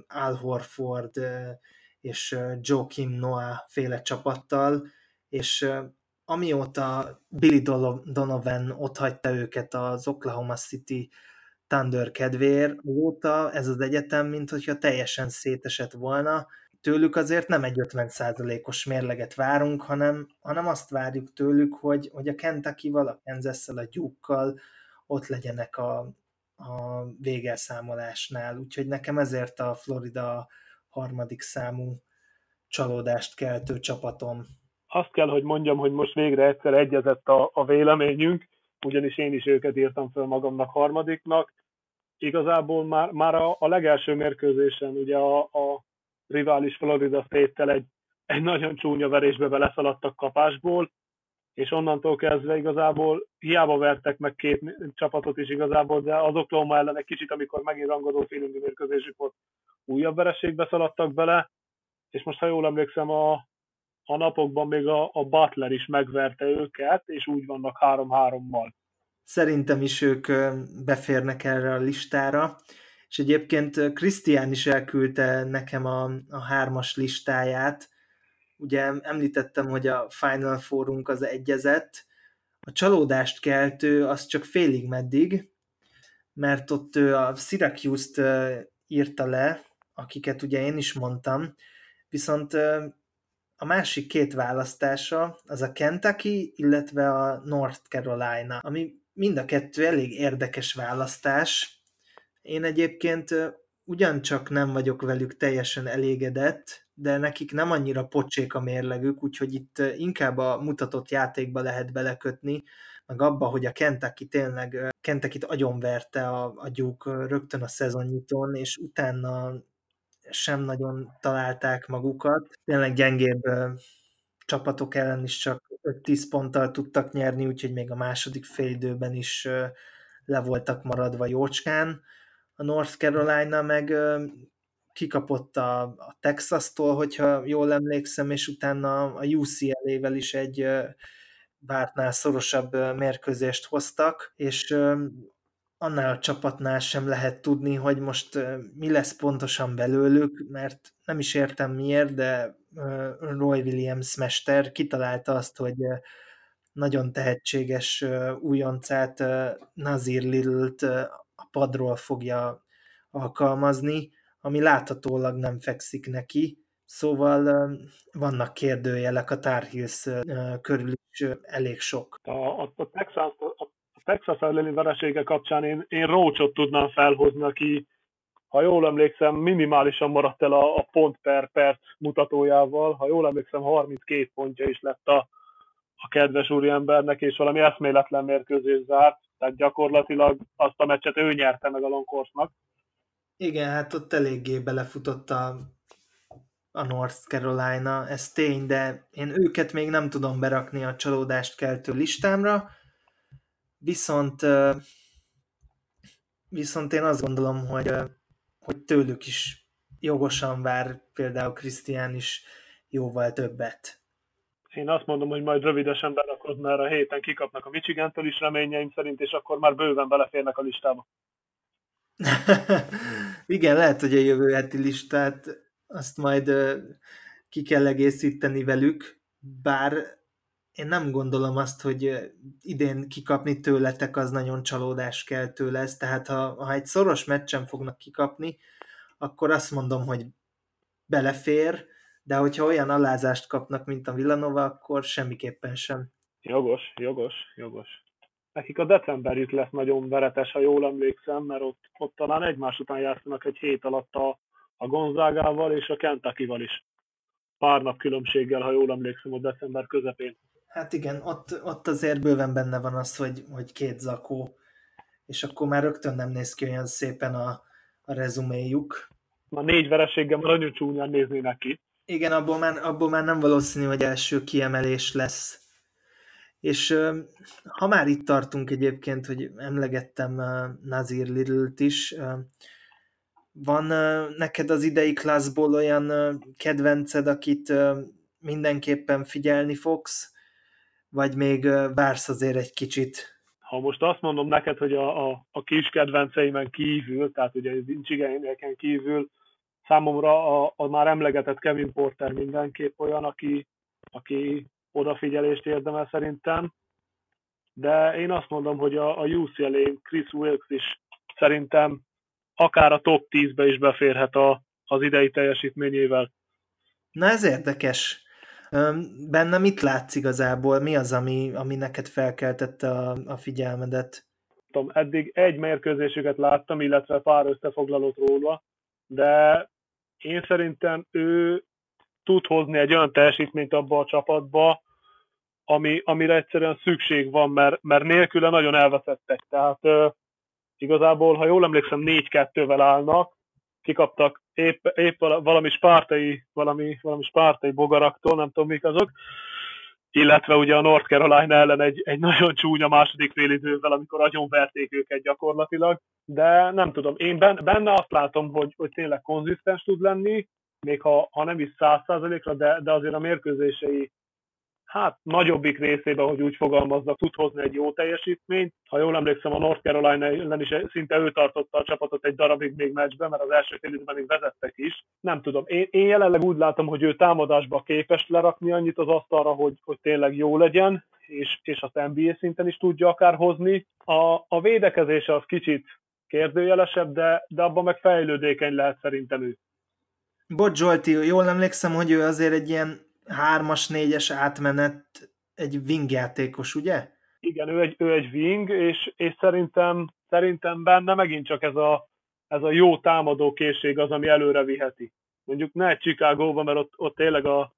S1: Al Horford és Joakim Noah féle csapattal, és amióta Billy Donovan ott hagyta őket az Oklahoma City Thunder kedvéért, óta ez az egyetem, mint hogyha teljesen szétesett volna, tőlük azért nem egy 50%-os mérleget várunk, hanem, hanem azt várjuk tőlük, hogy, hogy a Kentucky-val, a kansas a duke ott legyenek a, a végelszámolásnál. Úgyhogy nekem ezért a Florida harmadik számú csalódást keltő csapatom.
S2: Azt kell, hogy mondjam, hogy most végre egyszer egyezett a, a véleményünk, ugyanis én is őket írtam fel magamnak harmadiknak. Igazából már, már a, a legelső mérkőzésen ugye a, a rivális Florida State-tel egy, egy nagyon csúnya verésbe beleszaladtak kapásból, és onnantól kezdve igazából hiába vertek meg két csapatot is igazából, de az Oklahoma ellen egy kicsit, amikor megint rangadó félünkű mérkőzésük volt, újabb vereségbe szaladtak bele, és most ha jól emlékszem, a, a napokban még a, a Butler is megverte őket, és úgy vannak 3-3-mal.
S1: Szerintem is ők beférnek erre a listára, és egyébként Krisztián is elküldte nekem a, a hármas listáját, ugye említettem, hogy a Final Forunk az egyezett, a csalódást keltő az csak félig meddig, mert ott ő a Syracuse-t írta le, akiket ugye én is mondtam, viszont a másik két választása az a Kentucky, illetve a North Carolina, ami mind a kettő elég érdekes választás, én egyébként ugyancsak nem vagyok velük teljesen elégedett, de nekik nem annyira pocsék a mérlegük, úgyhogy itt inkább a mutatott játékba lehet belekötni, meg abba, hogy a Kentucky tényleg Kentucky-t agyonverte a, a gyúk rögtön a szezonnyitón, és utána sem nagyon találták magukat. Tényleg gyengébb csapatok ellen is csak 5-10 ponttal tudtak nyerni, úgyhogy még a második félidőben is le voltak maradva jócskán a North Carolina meg kikapott a, a Texas-tól, hogyha jól emlékszem, és utána a UCLA-vel is egy vártnál szorosabb mérkőzést hoztak, és annál a csapatnál sem lehet tudni, hogy most mi lesz pontosan belőlük, mert nem is értem miért, de Roy Williams mester kitalálta azt, hogy nagyon tehetséges újoncát Nazir Littl-t a padról fogja alkalmazni, ami láthatólag nem fekszik neki, szóval vannak kérdőjelek a Tar Heels körül is elég sok.
S2: A, a, a Texas, a Texas elleni veresége kapcsán én, én Rócsot tudnám felhozni, aki, ha jól emlékszem, minimálisan maradt el a, a pont per perc mutatójával. Ha jól emlékszem, 32 pontja is lett a, a kedves úriembernek, és valami eszméletlen mérkőzés zárt, tehát gyakorlatilag azt a meccset ő nyerte meg a Longcourse-nak.
S1: Igen, hát ott eléggé belefutott a, a North Carolina, ez tény, de én őket még nem tudom berakni a csalódást keltő listámra, Viszont, viszont én azt gondolom, hogy, hogy tőlük is jogosan vár például Krisztián is jóval többet.
S2: Én azt mondom, hogy majd rövidesen berakod, mert a héten kikapnak a Michigantől is reményeim szerint, és akkor már bőven beleférnek a listába.
S1: Igen, lehet, hogy a jövő heti listát azt majd ki kell egészíteni velük, bár én nem gondolom azt, hogy idén kikapni tőletek az nagyon csalódáskeltő lesz, tehát ha, ha egy szoros meccsen fognak kikapni, akkor azt mondom, hogy belefér, de hogyha olyan alázást kapnak, mint a Villanova, akkor semmiképpen sem.
S2: Jogos, jogos, jogos. Nekik a decemberjük lesz nagyon veretes, ha jól emlékszem, mert ott, ott talán egymás után játszanak egy hét alatt a, a Gonzágával és a Kentucky-val is. Pár nap különbséggel, ha jól emlékszem, a december közepén.
S1: Hát igen, ott, ott azért bőven benne van az, hogy, hogy két zakó, és akkor már rögtön nem néz ki olyan szépen a, a rezuméjuk.
S2: Ma négy vereséggel már nagyon csúnyán néznének ki.
S1: Igen, abból már, abból már nem valószínű, hogy első kiemelés lesz. És ha már itt tartunk egyébként, hogy emlegettem Nazir Lidl-t is, van neked az idei klaszból olyan kedvenced, akit mindenképpen figyelni fogsz? vagy még vársz azért egy kicsit?
S2: Ha most azt mondom neked, hogy a, a, a kis kedvenceimen kívül, tehát ugye a Vincsigényeken kívül, számomra a, a már emlegetett Kevin Porter mindenképp olyan, aki, aki odafigyelést érdemel szerintem, de én azt mondom, hogy a, a ucla Chris Wilkes is szerintem akár a top 10-be is beférhet a, az idei teljesítményével.
S1: Na ez érdekes. Benne mit látsz igazából? Mi az, ami, ami neked felkeltette a, a figyelmedet?
S2: Tudom, eddig egy mérkőzésüket láttam, illetve pár összefoglalót róla, de én szerintem ő tud hozni egy olyan teljesítményt abba a csapatba, ami, amire egyszerűen szükség van, mert, mert nélküle nagyon elveszettek. Tehát uh, igazából, ha jól emlékszem, 4-2-vel állnak, kikaptak épp, épp valami spártai, valami, valami spártai bogaraktól, nem tudom mik azok, illetve ugye a North Carolina ellen egy, egy nagyon csúnya második félidővel, amikor agyon verték őket gyakorlatilag, de nem tudom, én benne azt látom, hogy, hogy tényleg konzisztens tud lenni, még ha, ha nem is száz százalékra, de, de azért a mérkőzései hát nagyobbik részében, hogy úgy fogalmaznak, tud hozni egy jó teljesítményt. Ha jól emlékszem, a North Carolina ellen is szinte ő tartotta a csapatot egy darabig még meccsben, mert az első fél időben még vezettek is. Nem tudom, én, én jelenleg úgy látom, hogy ő támadásba képes lerakni annyit az asztalra, hogy, hogy tényleg jó legyen, és, és azt NBA szinten is tudja akár hozni. A, a védekezése az kicsit kérdőjelesebb, de, de abban meg fejlődékeny lehet szerintem ő.
S1: Bocs Zsolti, jól emlékszem, hogy ő azért egy ilyen hármas, négyes átmenet egy wing játékos, ugye?
S2: Igen, ő egy, ő egy wing, és, és szerintem, szerintem benne megint csak ez a, ez a jó támadó készség az, ami előre viheti. Mondjuk ne egy Chicago-ba, mert ott, ott tényleg a,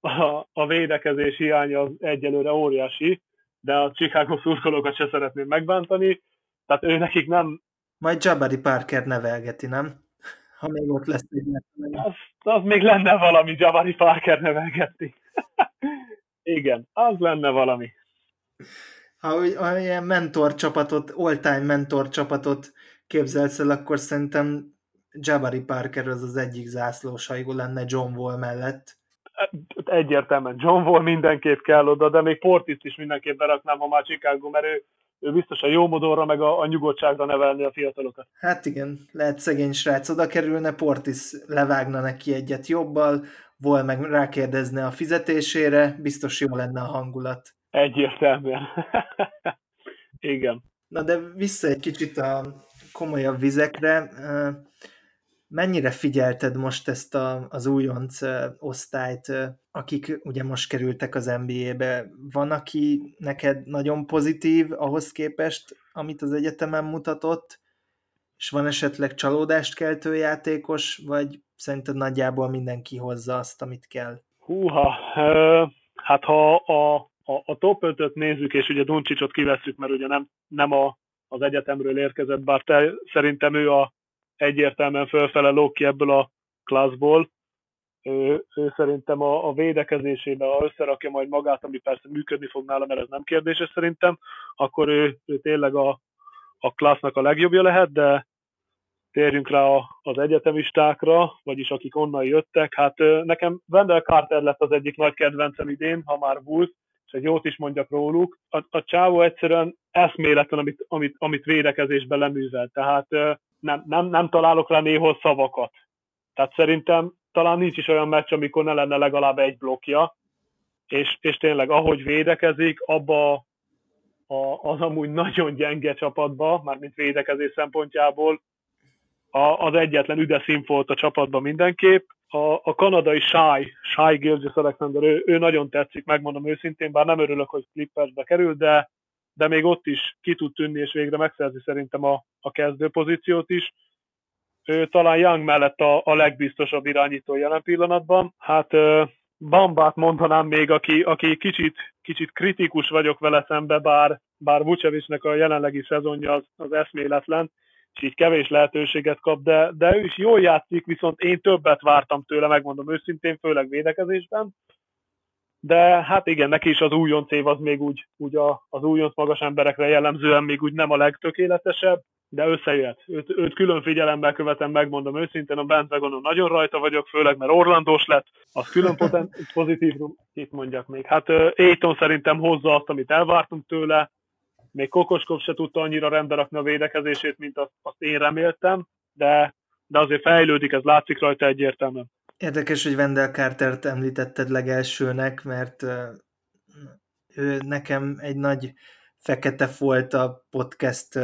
S2: a, a védekezés hiánya az egyelőre óriási, de a Chicago szurkolókat se szeretném megbántani, tehát ő nekik nem...
S1: Majd Jabari Parker nevelgeti, nem? Ha még ott lesz egy
S2: az, az még lenne valami, Jabari Parker nevelgetni. Igen, az lenne valami.
S1: Ha, ha ilyen mentor csapatot, all-time mentor csapatot képzelsz el, akkor szerintem Jabari Parker az az egyik zászlóshajó lenne John Wall mellett.
S2: Egyértelműen John Wall mindenképp kell oda, de még Portis is mindenképp beraknám, ha már Chicago, mert ő, ő biztos a jó modorra, meg a, a nyugodtságra nevelni a fiatalokat.
S1: Hát igen, lehet szegény srác oda kerülne, Portis levágna neki egyet jobbal, Vol meg rákérdezne a fizetésére, biztos jó lenne a hangulat.
S2: Egyértelműen. igen.
S1: Na de vissza egy kicsit a komolyabb vizekre. Mennyire figyelted most ezt a, az újonc osztályt, akik ugye most kerültek az NBA-be? Van, aki neked nagyon pozitív ahhoz képest, amit az egyetemen mutatott, és van esetleg csalódást keltő játékos, vagy szerinted nagyjából mindenki hozza azt, amit kell?
S2: Húha, hát ha a, a, a top 5-öt nézzük, és ugye Duncsicsot kivesszük, mert ugye nem, nem a, az egyetemről érkezett, bár te, szerintem ő a egyértelműen fölfele ki ebből a klasszból. Ő, ő szerintem a, a védekezésében, ha összerakja majd magát, ami persze működni fog nála, mert ez nem kérdéses szerintem, akkor ő, ő tényleg a, a klassznak a legjobbja lehet, de térjünk rá az egyetemistákra, vagyis akik onnan jöttek. Hát nekem Wendell Carter lett az egyik nagy kedvencem idén, ha már Bulls, és egy jót is mondjak róluk. A, a csávó egyszerűen eszméletlen, amit, amit, amit védekezésben leművel. Tehát nem, nem, nem találok rá néhol szavakat. Tehát szerintem talán nincs is olyan meccs, amikor ne lenne legalább egy blokja, és, és tényleg ahogy védekezik, abba a, az amúgy nagyon gyenge csapatba, mármint védekezés szempontjából, a, az egyetlen üde volt a csapatban mindenképp. A, a kanadai Shy, Shy Gilgis Alexander, ő, ő nagyon tetszik, megmondom őszintén, bár nem örülök, hogy Clippersbe kerül, de de még ott is ki tud tűnni, és végre megszerzi szerintem a, a kezdő pozíciót is. Ő talán Young mellett a, a legbiztosabb irányító jelen pillanatban. Hát Bambát mondanám még, aki, aki kicsit, kicsit kritikus vagyok vele szembe, bár, bár Vucevicnek a jelenlegi szezonja az, az eszméletlen, és így kevés lehetőséget kap, de, de ő is jól játszik, viszont én többet vártam tőle, megmondom őszintén, főleg védekezésben de hát igen, neki is az újonc év az még úgy, úgy a, az újonc magas emberekre jellemzően még úgy nem a legtökéletesebb, de összejöhet. Őt, őt külön figyelemmel követem, megmondom őszintén, a Bandwagonon nagyon rajta vagyok, főleg mert Orlandós lett, az külön poten, pozitív, itt mondjak még. Hát Aiton szerintem hozza azt, amit elvártunk tőle, még Kokoskov se tudta annyira rendbe rakni a védekezését, mint azt, azt én reméltem, de, de azért fejlődik, ez látszik rajta egyértelműen.
S1: Érdekes, hogy Wendell Carter-t említetted legelsőnek, mert ő nekem egy nagy fekete volt a podcast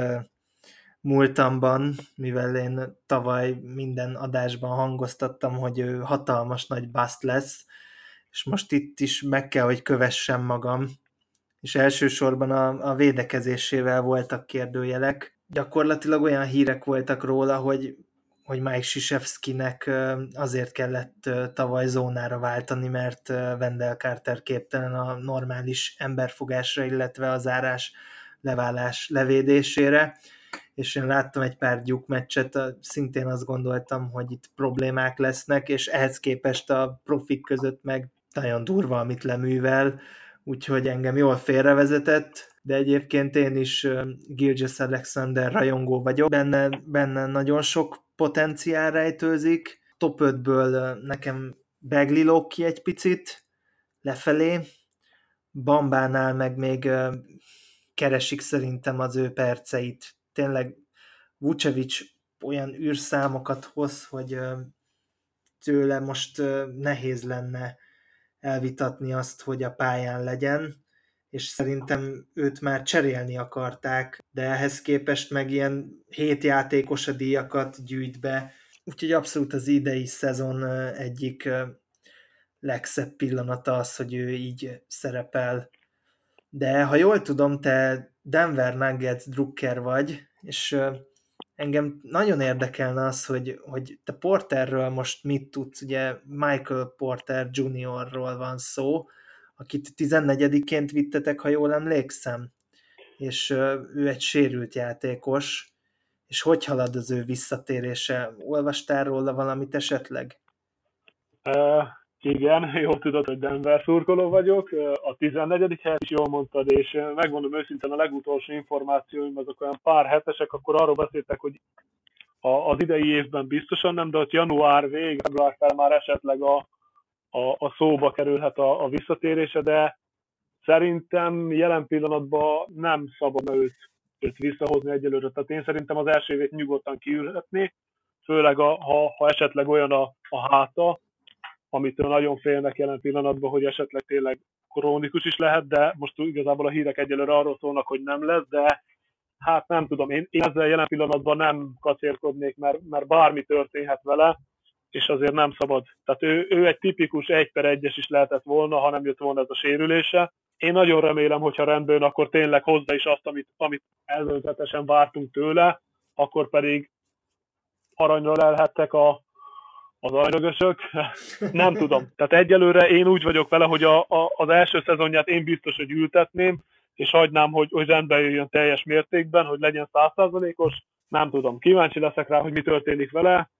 S1: múltamban, mivel én tavaly minden adásban hangoztattam, hogy ő hatalmas nagy bust lesz, és most itt is meg kell, hogy kövessem magam, és elsősorban a, a védekezésével voltak kérdőjelek. Gyakorlatilag olyan hírek voltak róla, hogy hogy Mike Sisevskinek azért kellett tavaly zónára váltani, mert Wendell Carter képtelen a normális emberfogásra, illetve az árás leválás levédésére, és én láttam egy pár gyúk meccset, szintén azt gondoltam, hogy itt problémák lesznek, és ehhez képest a profik között meg nagyon durva, amit leművel, úgyhogy engem jól félrevezetett, de egyébként én is Gilgis Alexander rajongó vagyok, benne, benne nagyon sok potenciál rejtőzik. Top 5-ből nekem Beglilok ki egy picit lefelé, Bambánál meg még keresik szerintem az ő perceit. Tényleg Vucevic olyan űrszámokat hoz, hogy tőle most nehéz lenne elvitatni azt, hogy a pályán legyen, és szerintem őt már cserélni akarták, de ehhez képest meg ilyen hét játékos a díjakat gyűjt be, úgyhogy abszolút az idei szezon egyik legszebb pillanata az, hogy ő így szerepel. De ha jól tudom, te Denver Nuggets drukker vagy, és engem nagyon érdekelne az, hogy, hogy te Porterről most mit tudsz, ugye Michael Porter Juniorról van szó, akit 14-ként vittetek, ha jól emlékszem, és ő egy sérült játékos, és hogy halad az ő visszatérése? Olvastál róla valamit esetleg?
S2: Igen, jól tudod, hogy Denver szurkoló vagyok. A 14. helyet is jól mondtad, és megmondom őszintén, a legutolsó információim azok olyan pár hetesek, akkor arról beszéltek, hogy az idei évben biztosan nem, de ott január vég, február fel már esetleg a, a, a szóba kerülhet a, a visszatérése, de Szerintem jelen pillanatban nem szabad őt, őt visszahozni egyelőre. Tehát én szerintem az első évét nyugodtan kiülhetné, főleg a, ha, ha esetleg olyan a, a háta, amitől nagyon félnek jelen pillanatban, hogy esetleg tényleg krónikus is lehet, de most igazából a hírek egyelőre arról szólnak, hogy nem lesz, de hát nem tudom, én, én ezzel jelen pillanatban nem kacérkodnék, mert, mert bármi történhet vele, és azért nem szabad. Tehát ő, ő egy tipikus 1 per 1-es is lehetett volna, ha nem jött volna ez a sérülése. Én nagyon remélem, hogyha rendben, akkor tényleg hozza is azt, amit, amit előzetesen vártunk tőle, akkor pedig aranyra lelhettek a, az aranyögösök. nem tudom. Tehát egyelőre én úgy vagyok vele, hogy a, a, az első szezonját én biztos, hogy ültetném, és hagynám, hogy, hogy rendbe jöjjön teljes mértékben, hogy legyen százszázalékos. Nem tudom. Kíváncsi leszek rá, hogy mi történik vele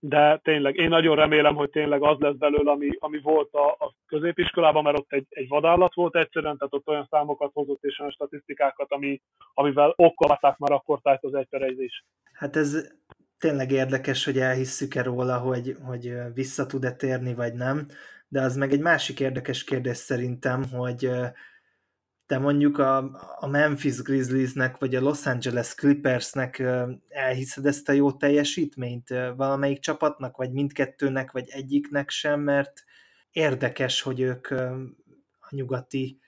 S2: de tényleg én nagyon remélem, hogy tényleg az lesz belőle, ami, ami volt a, a középiskolában, mert ott egy, egy vadállat volt egyszerűen, tehát ott olyan számokat hozott és olyan statisztikákat, ami, amivel okkolták már akkor tájt az egyperejzés.
S1: Hát ez tényleg érdekes, hogy elhisszük-e róla, hogy, hogy vissza tud-e térni, vagy nem, de az meg egy másik érdekes kérdés szerintem, hogy te mondjuk a, a Memphis Grizzliesnek, vagy a Los Angeles Clippersnek elhiszed ezt a jó teljesítményt valamelyik csapatnak, vagy mindkettőnek, vagy egyiknek sem, mert érdekes, hogy ők a nyugati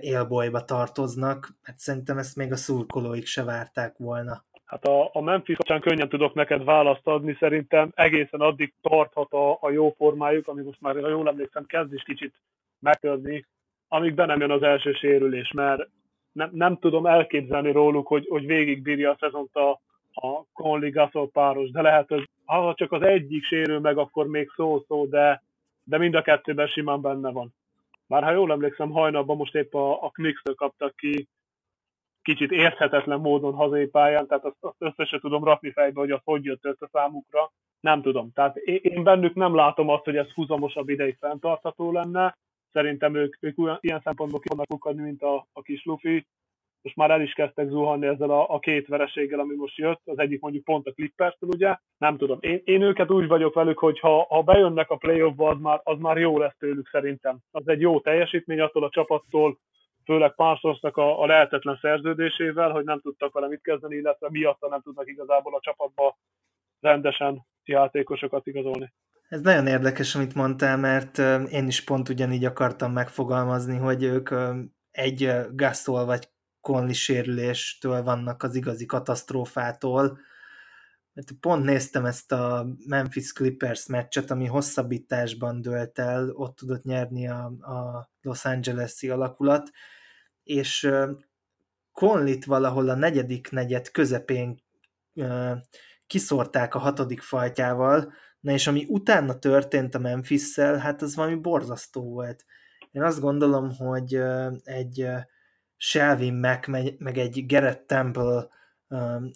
S1: élbolyba tartoznak, hát szerintem ezt még a szurkolóik se várták volna.
S2: Hát a, a Memphis kapcsán könnyen tudok neked választ adni, szerintem egészen addig tarthat a, a jó formájuk, ami most már, ha jól emlékszem, kezd is kicsit megtörni, amíg be nem jön az első sérülés, mert nem, nem tudom elképzelni róluk, hogy, hogy végigbírja a szezont a, a Conley Gasol páros, de lehet, hogy ha csak az egyik sérül meg, akkor még szó-szó, de, de mind a kettőben simán benne van. Már ha jól emlékszem, hajnalban most épp a, a Knicks-től kaptak ki kicsit érthetetlen módon hazai pályán, tehát azt, azt össze se tudom rakni fejbe, hogy az hogy jött össze számukra. Nem tudom. Tehát én bennük nem látom azt, hogy ez húzamosabb ideig fenntartható lenne, Szerintem ők, ők olyan, ilyen szempontból ki vannak ukadni, mint a, a kis Luffy. Most már el is kezdtek zuhanni ezzel a, a két vereséggel, ami most jött. Az egyik mondjuk pont a clippers ugye. Nem tudom. Én, én őket úgy vagyok velük, hogy ha, ha bejönnek a playoffba, az már, az már jó lesz tőlük szerintem. Az egy jó teljesítmény attól a csapattól, főleg Parsonsnak a, a lehetetlen szerződésével, hogy nem tudtak vele mit kezdeni, illetve miatt nem tudnak igazából a csapatba rendesen játékosokat igazolni.
S1: Ez nagyon érdekes, amit mondtál, mert én is pont ugyanígy akartam megfogalmazni, hogy ők egy Gasol vagy Conley sérüléstől vannak az igazi katasztrófától. Mert pont néztem ezt a Memphis Clippers meccset, ami hosszabbításban dőlt el, ott tudott nyerni a, a Los Angeles-i alakulat, és Conlit valahol a negyedik negyed közepén kiszórták a hatodik fajtával, Na és ami utána történt a memphis hát az valami borzasztó volt. Én azt gondolom, hogy egy Shelvin Mack, meg egy Gerett Temple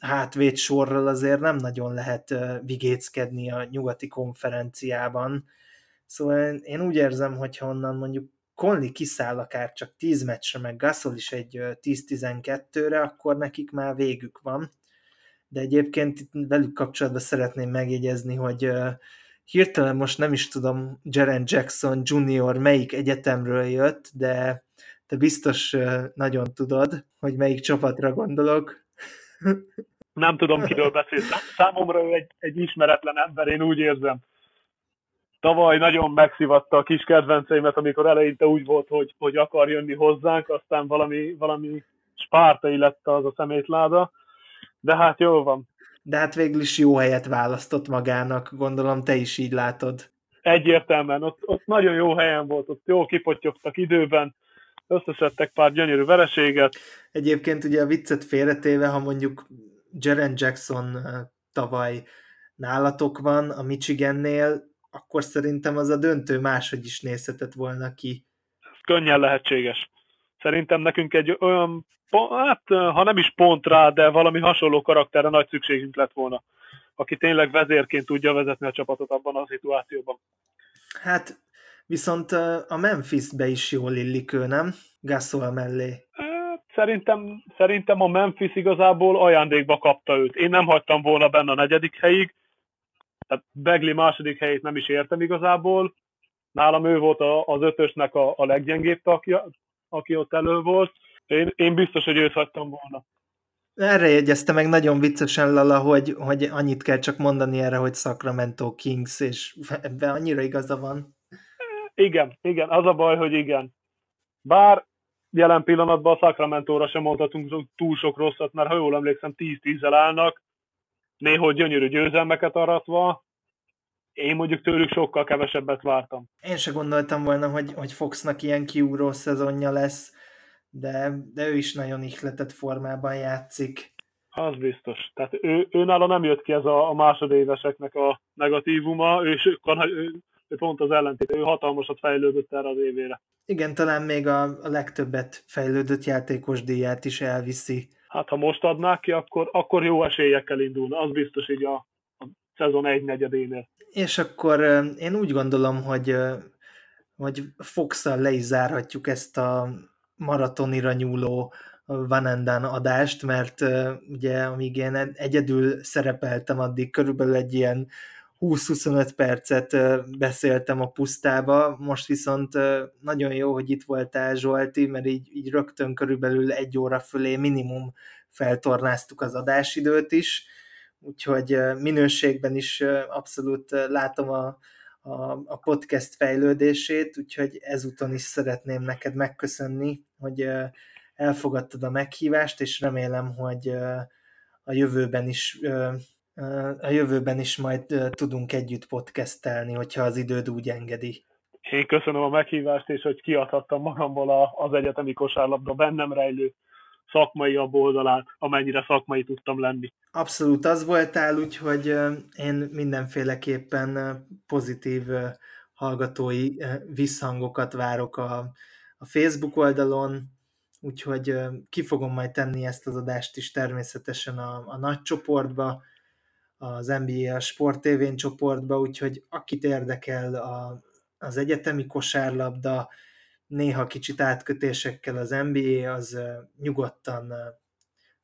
S1: hátvéd sorral azért nem nagyon lehet vigéckedni a nyugati konferenciában. Szóval én úgy érzem, hogy ha onnan mondjuk Conley kiszáll akár csak 10 meccsre, meg Gasol is egy 10-12-re, akkor nekik már végük van de egyébként itt velük kapcsolatban szeretném megjegyezni, hogy hirtelen most nem is tudom Jaren Jackson Junior melyik egyetemről jött, de te biztos nagyon tudod, hogy melyik csapatra gondolok.
S2: Nem tudom, kiről beszélsz. Számomra ő egy, egy ismeretlen ember, én úgy érzem. Tavaly nagyon megszivatta a kis kedvenceimet, amikor eleinte úgy volt, hogy, hogy akar jönni hozzánk, aztán valami, valami spártai lett az a szemétláda de hát jó van.
S1: De hát végül is jó helyet választott magának, gondolom te is így látod.
S2: Egyértelműen, ott, ott nagyon jó helyen volt, ott jó kipottyogtak időben, összeszedtek pár gyönyörű vereséget.
S1: Egyébként ugye a viccet félretéve, ha mondjuk Jaren Jackson tavaly nálatok van a Michigannél, akkor szerintem az a döntő máshogy is nézhetett volna ki.
S2: Ez könnyen lehetséges. Szerintem nekünk egy olyan hát ha nem is pont rá, de valami hasonló karakterre nagy szükségünk lett volna, aki tényleg vezérként tudja vezetni a csapatot abban a szituációban.
S1: Hát viszont a Memphis-be is jól illik ő, nem? Gasol mellé.
S2: Hát, szerintem, szerintem a Memphis igazából ajándékba kapta őt. Én nem hagytam volna benne a negyedik helyig, tehát Begli második helyét nem is értem igazából. Nálam ő volt az ötösnek a, a leggyengébb tagja, aki ott elő volt. Én, én biztos, hogy őt hagytam volna.
S1: Erre jegyezte meg nagyon viccesen Lala, hogy, hogy annyit kell csak mondani erre, hogy Sacramento Kings, és ebben annyira igaza van.
S2: Igen, igen, az a baj, hogy igen. Bár jelen pillanatban a Sacramento-ra sem mondhatunk túl sok rosszat, mert ha jól emlékszem, 10-10-zel állnak, néhogy gyönyörű győzelmeket aratva, én mondjuk tőlük sokkal kevesebbet vártam.
S1: Én se gondoltam volna, hogy, hogy Foxnak ilyen kiúró szezonja lesz, de, de ő is nagyon ihletett formában játszik.
S2: Az biztos. Tehát ő, ő nála nem jött ki ez a, a másodéveseknek a negatívuma, ő, ő, pont az ellentét, ő hatalmasat fejlődött erre az évére.
S1: Igen, talán még a, a legtöbbet fejlődött játékos díját is elviszi.
S2: Hát ha most adnák ki, akkor, akkor jó esélyekkel indulna, az biztos így a, a szezon egy negyedénél.
S1: És akkor én úgy gondolom, hogy, hogy fox le is zárhatjuk ezt a maratonira nyúló Vanendan adást, mert ugye amíg én egyedül szerepeltem, addig körülbelül egy ilyen 20-25 percet beszéltem a pusztába, most viszont nagyon jó, hogy itt voltál Zsolti, mert így, így rögtön körülbelül egy óra fölé minimum feltornáztuk az adásidőt is, úgyhogy minőségben is abszolút látom a, a, a podcast fejlődését, úgyhogy ezúton is szeretném neked megköszönni, hogy elfogadtad a meghívást, és remélem, hogy a jövőben is a jövőben is majd tudunk együtt podcastelni, hogyha az időd úgy engedi.
S2: Én köszönöm a meghívást, és hogy kiadhattam magamból az egyetemi kosárlabda bennem rejlő szakmai a oldalát, amennyire szakmai tudtam lenni.
S1: Abszolút az voltál, úgyhogy én mindenféleképpen pozitív hallgatói visszhangokat várok a, a Facebook oldalon, úgyhogy ki fogom majd tenni ezt az adást is természetesen a, a nagy csoportba, az NBA a Sport TV csoportba, úgyhogy akit érdekel a, az egyetemi kosárlabda, néha kicsit átkötésekkel az NBA, az nyugodtan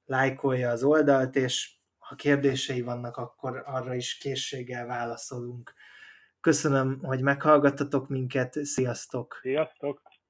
S1: lájkolja az oldalt, és ha kérdései vannak, akkor arra is készséggel válaszolunk. Köszönöm, hogy meghallgattatok minket, sziasztok!
S2: Sziasztok!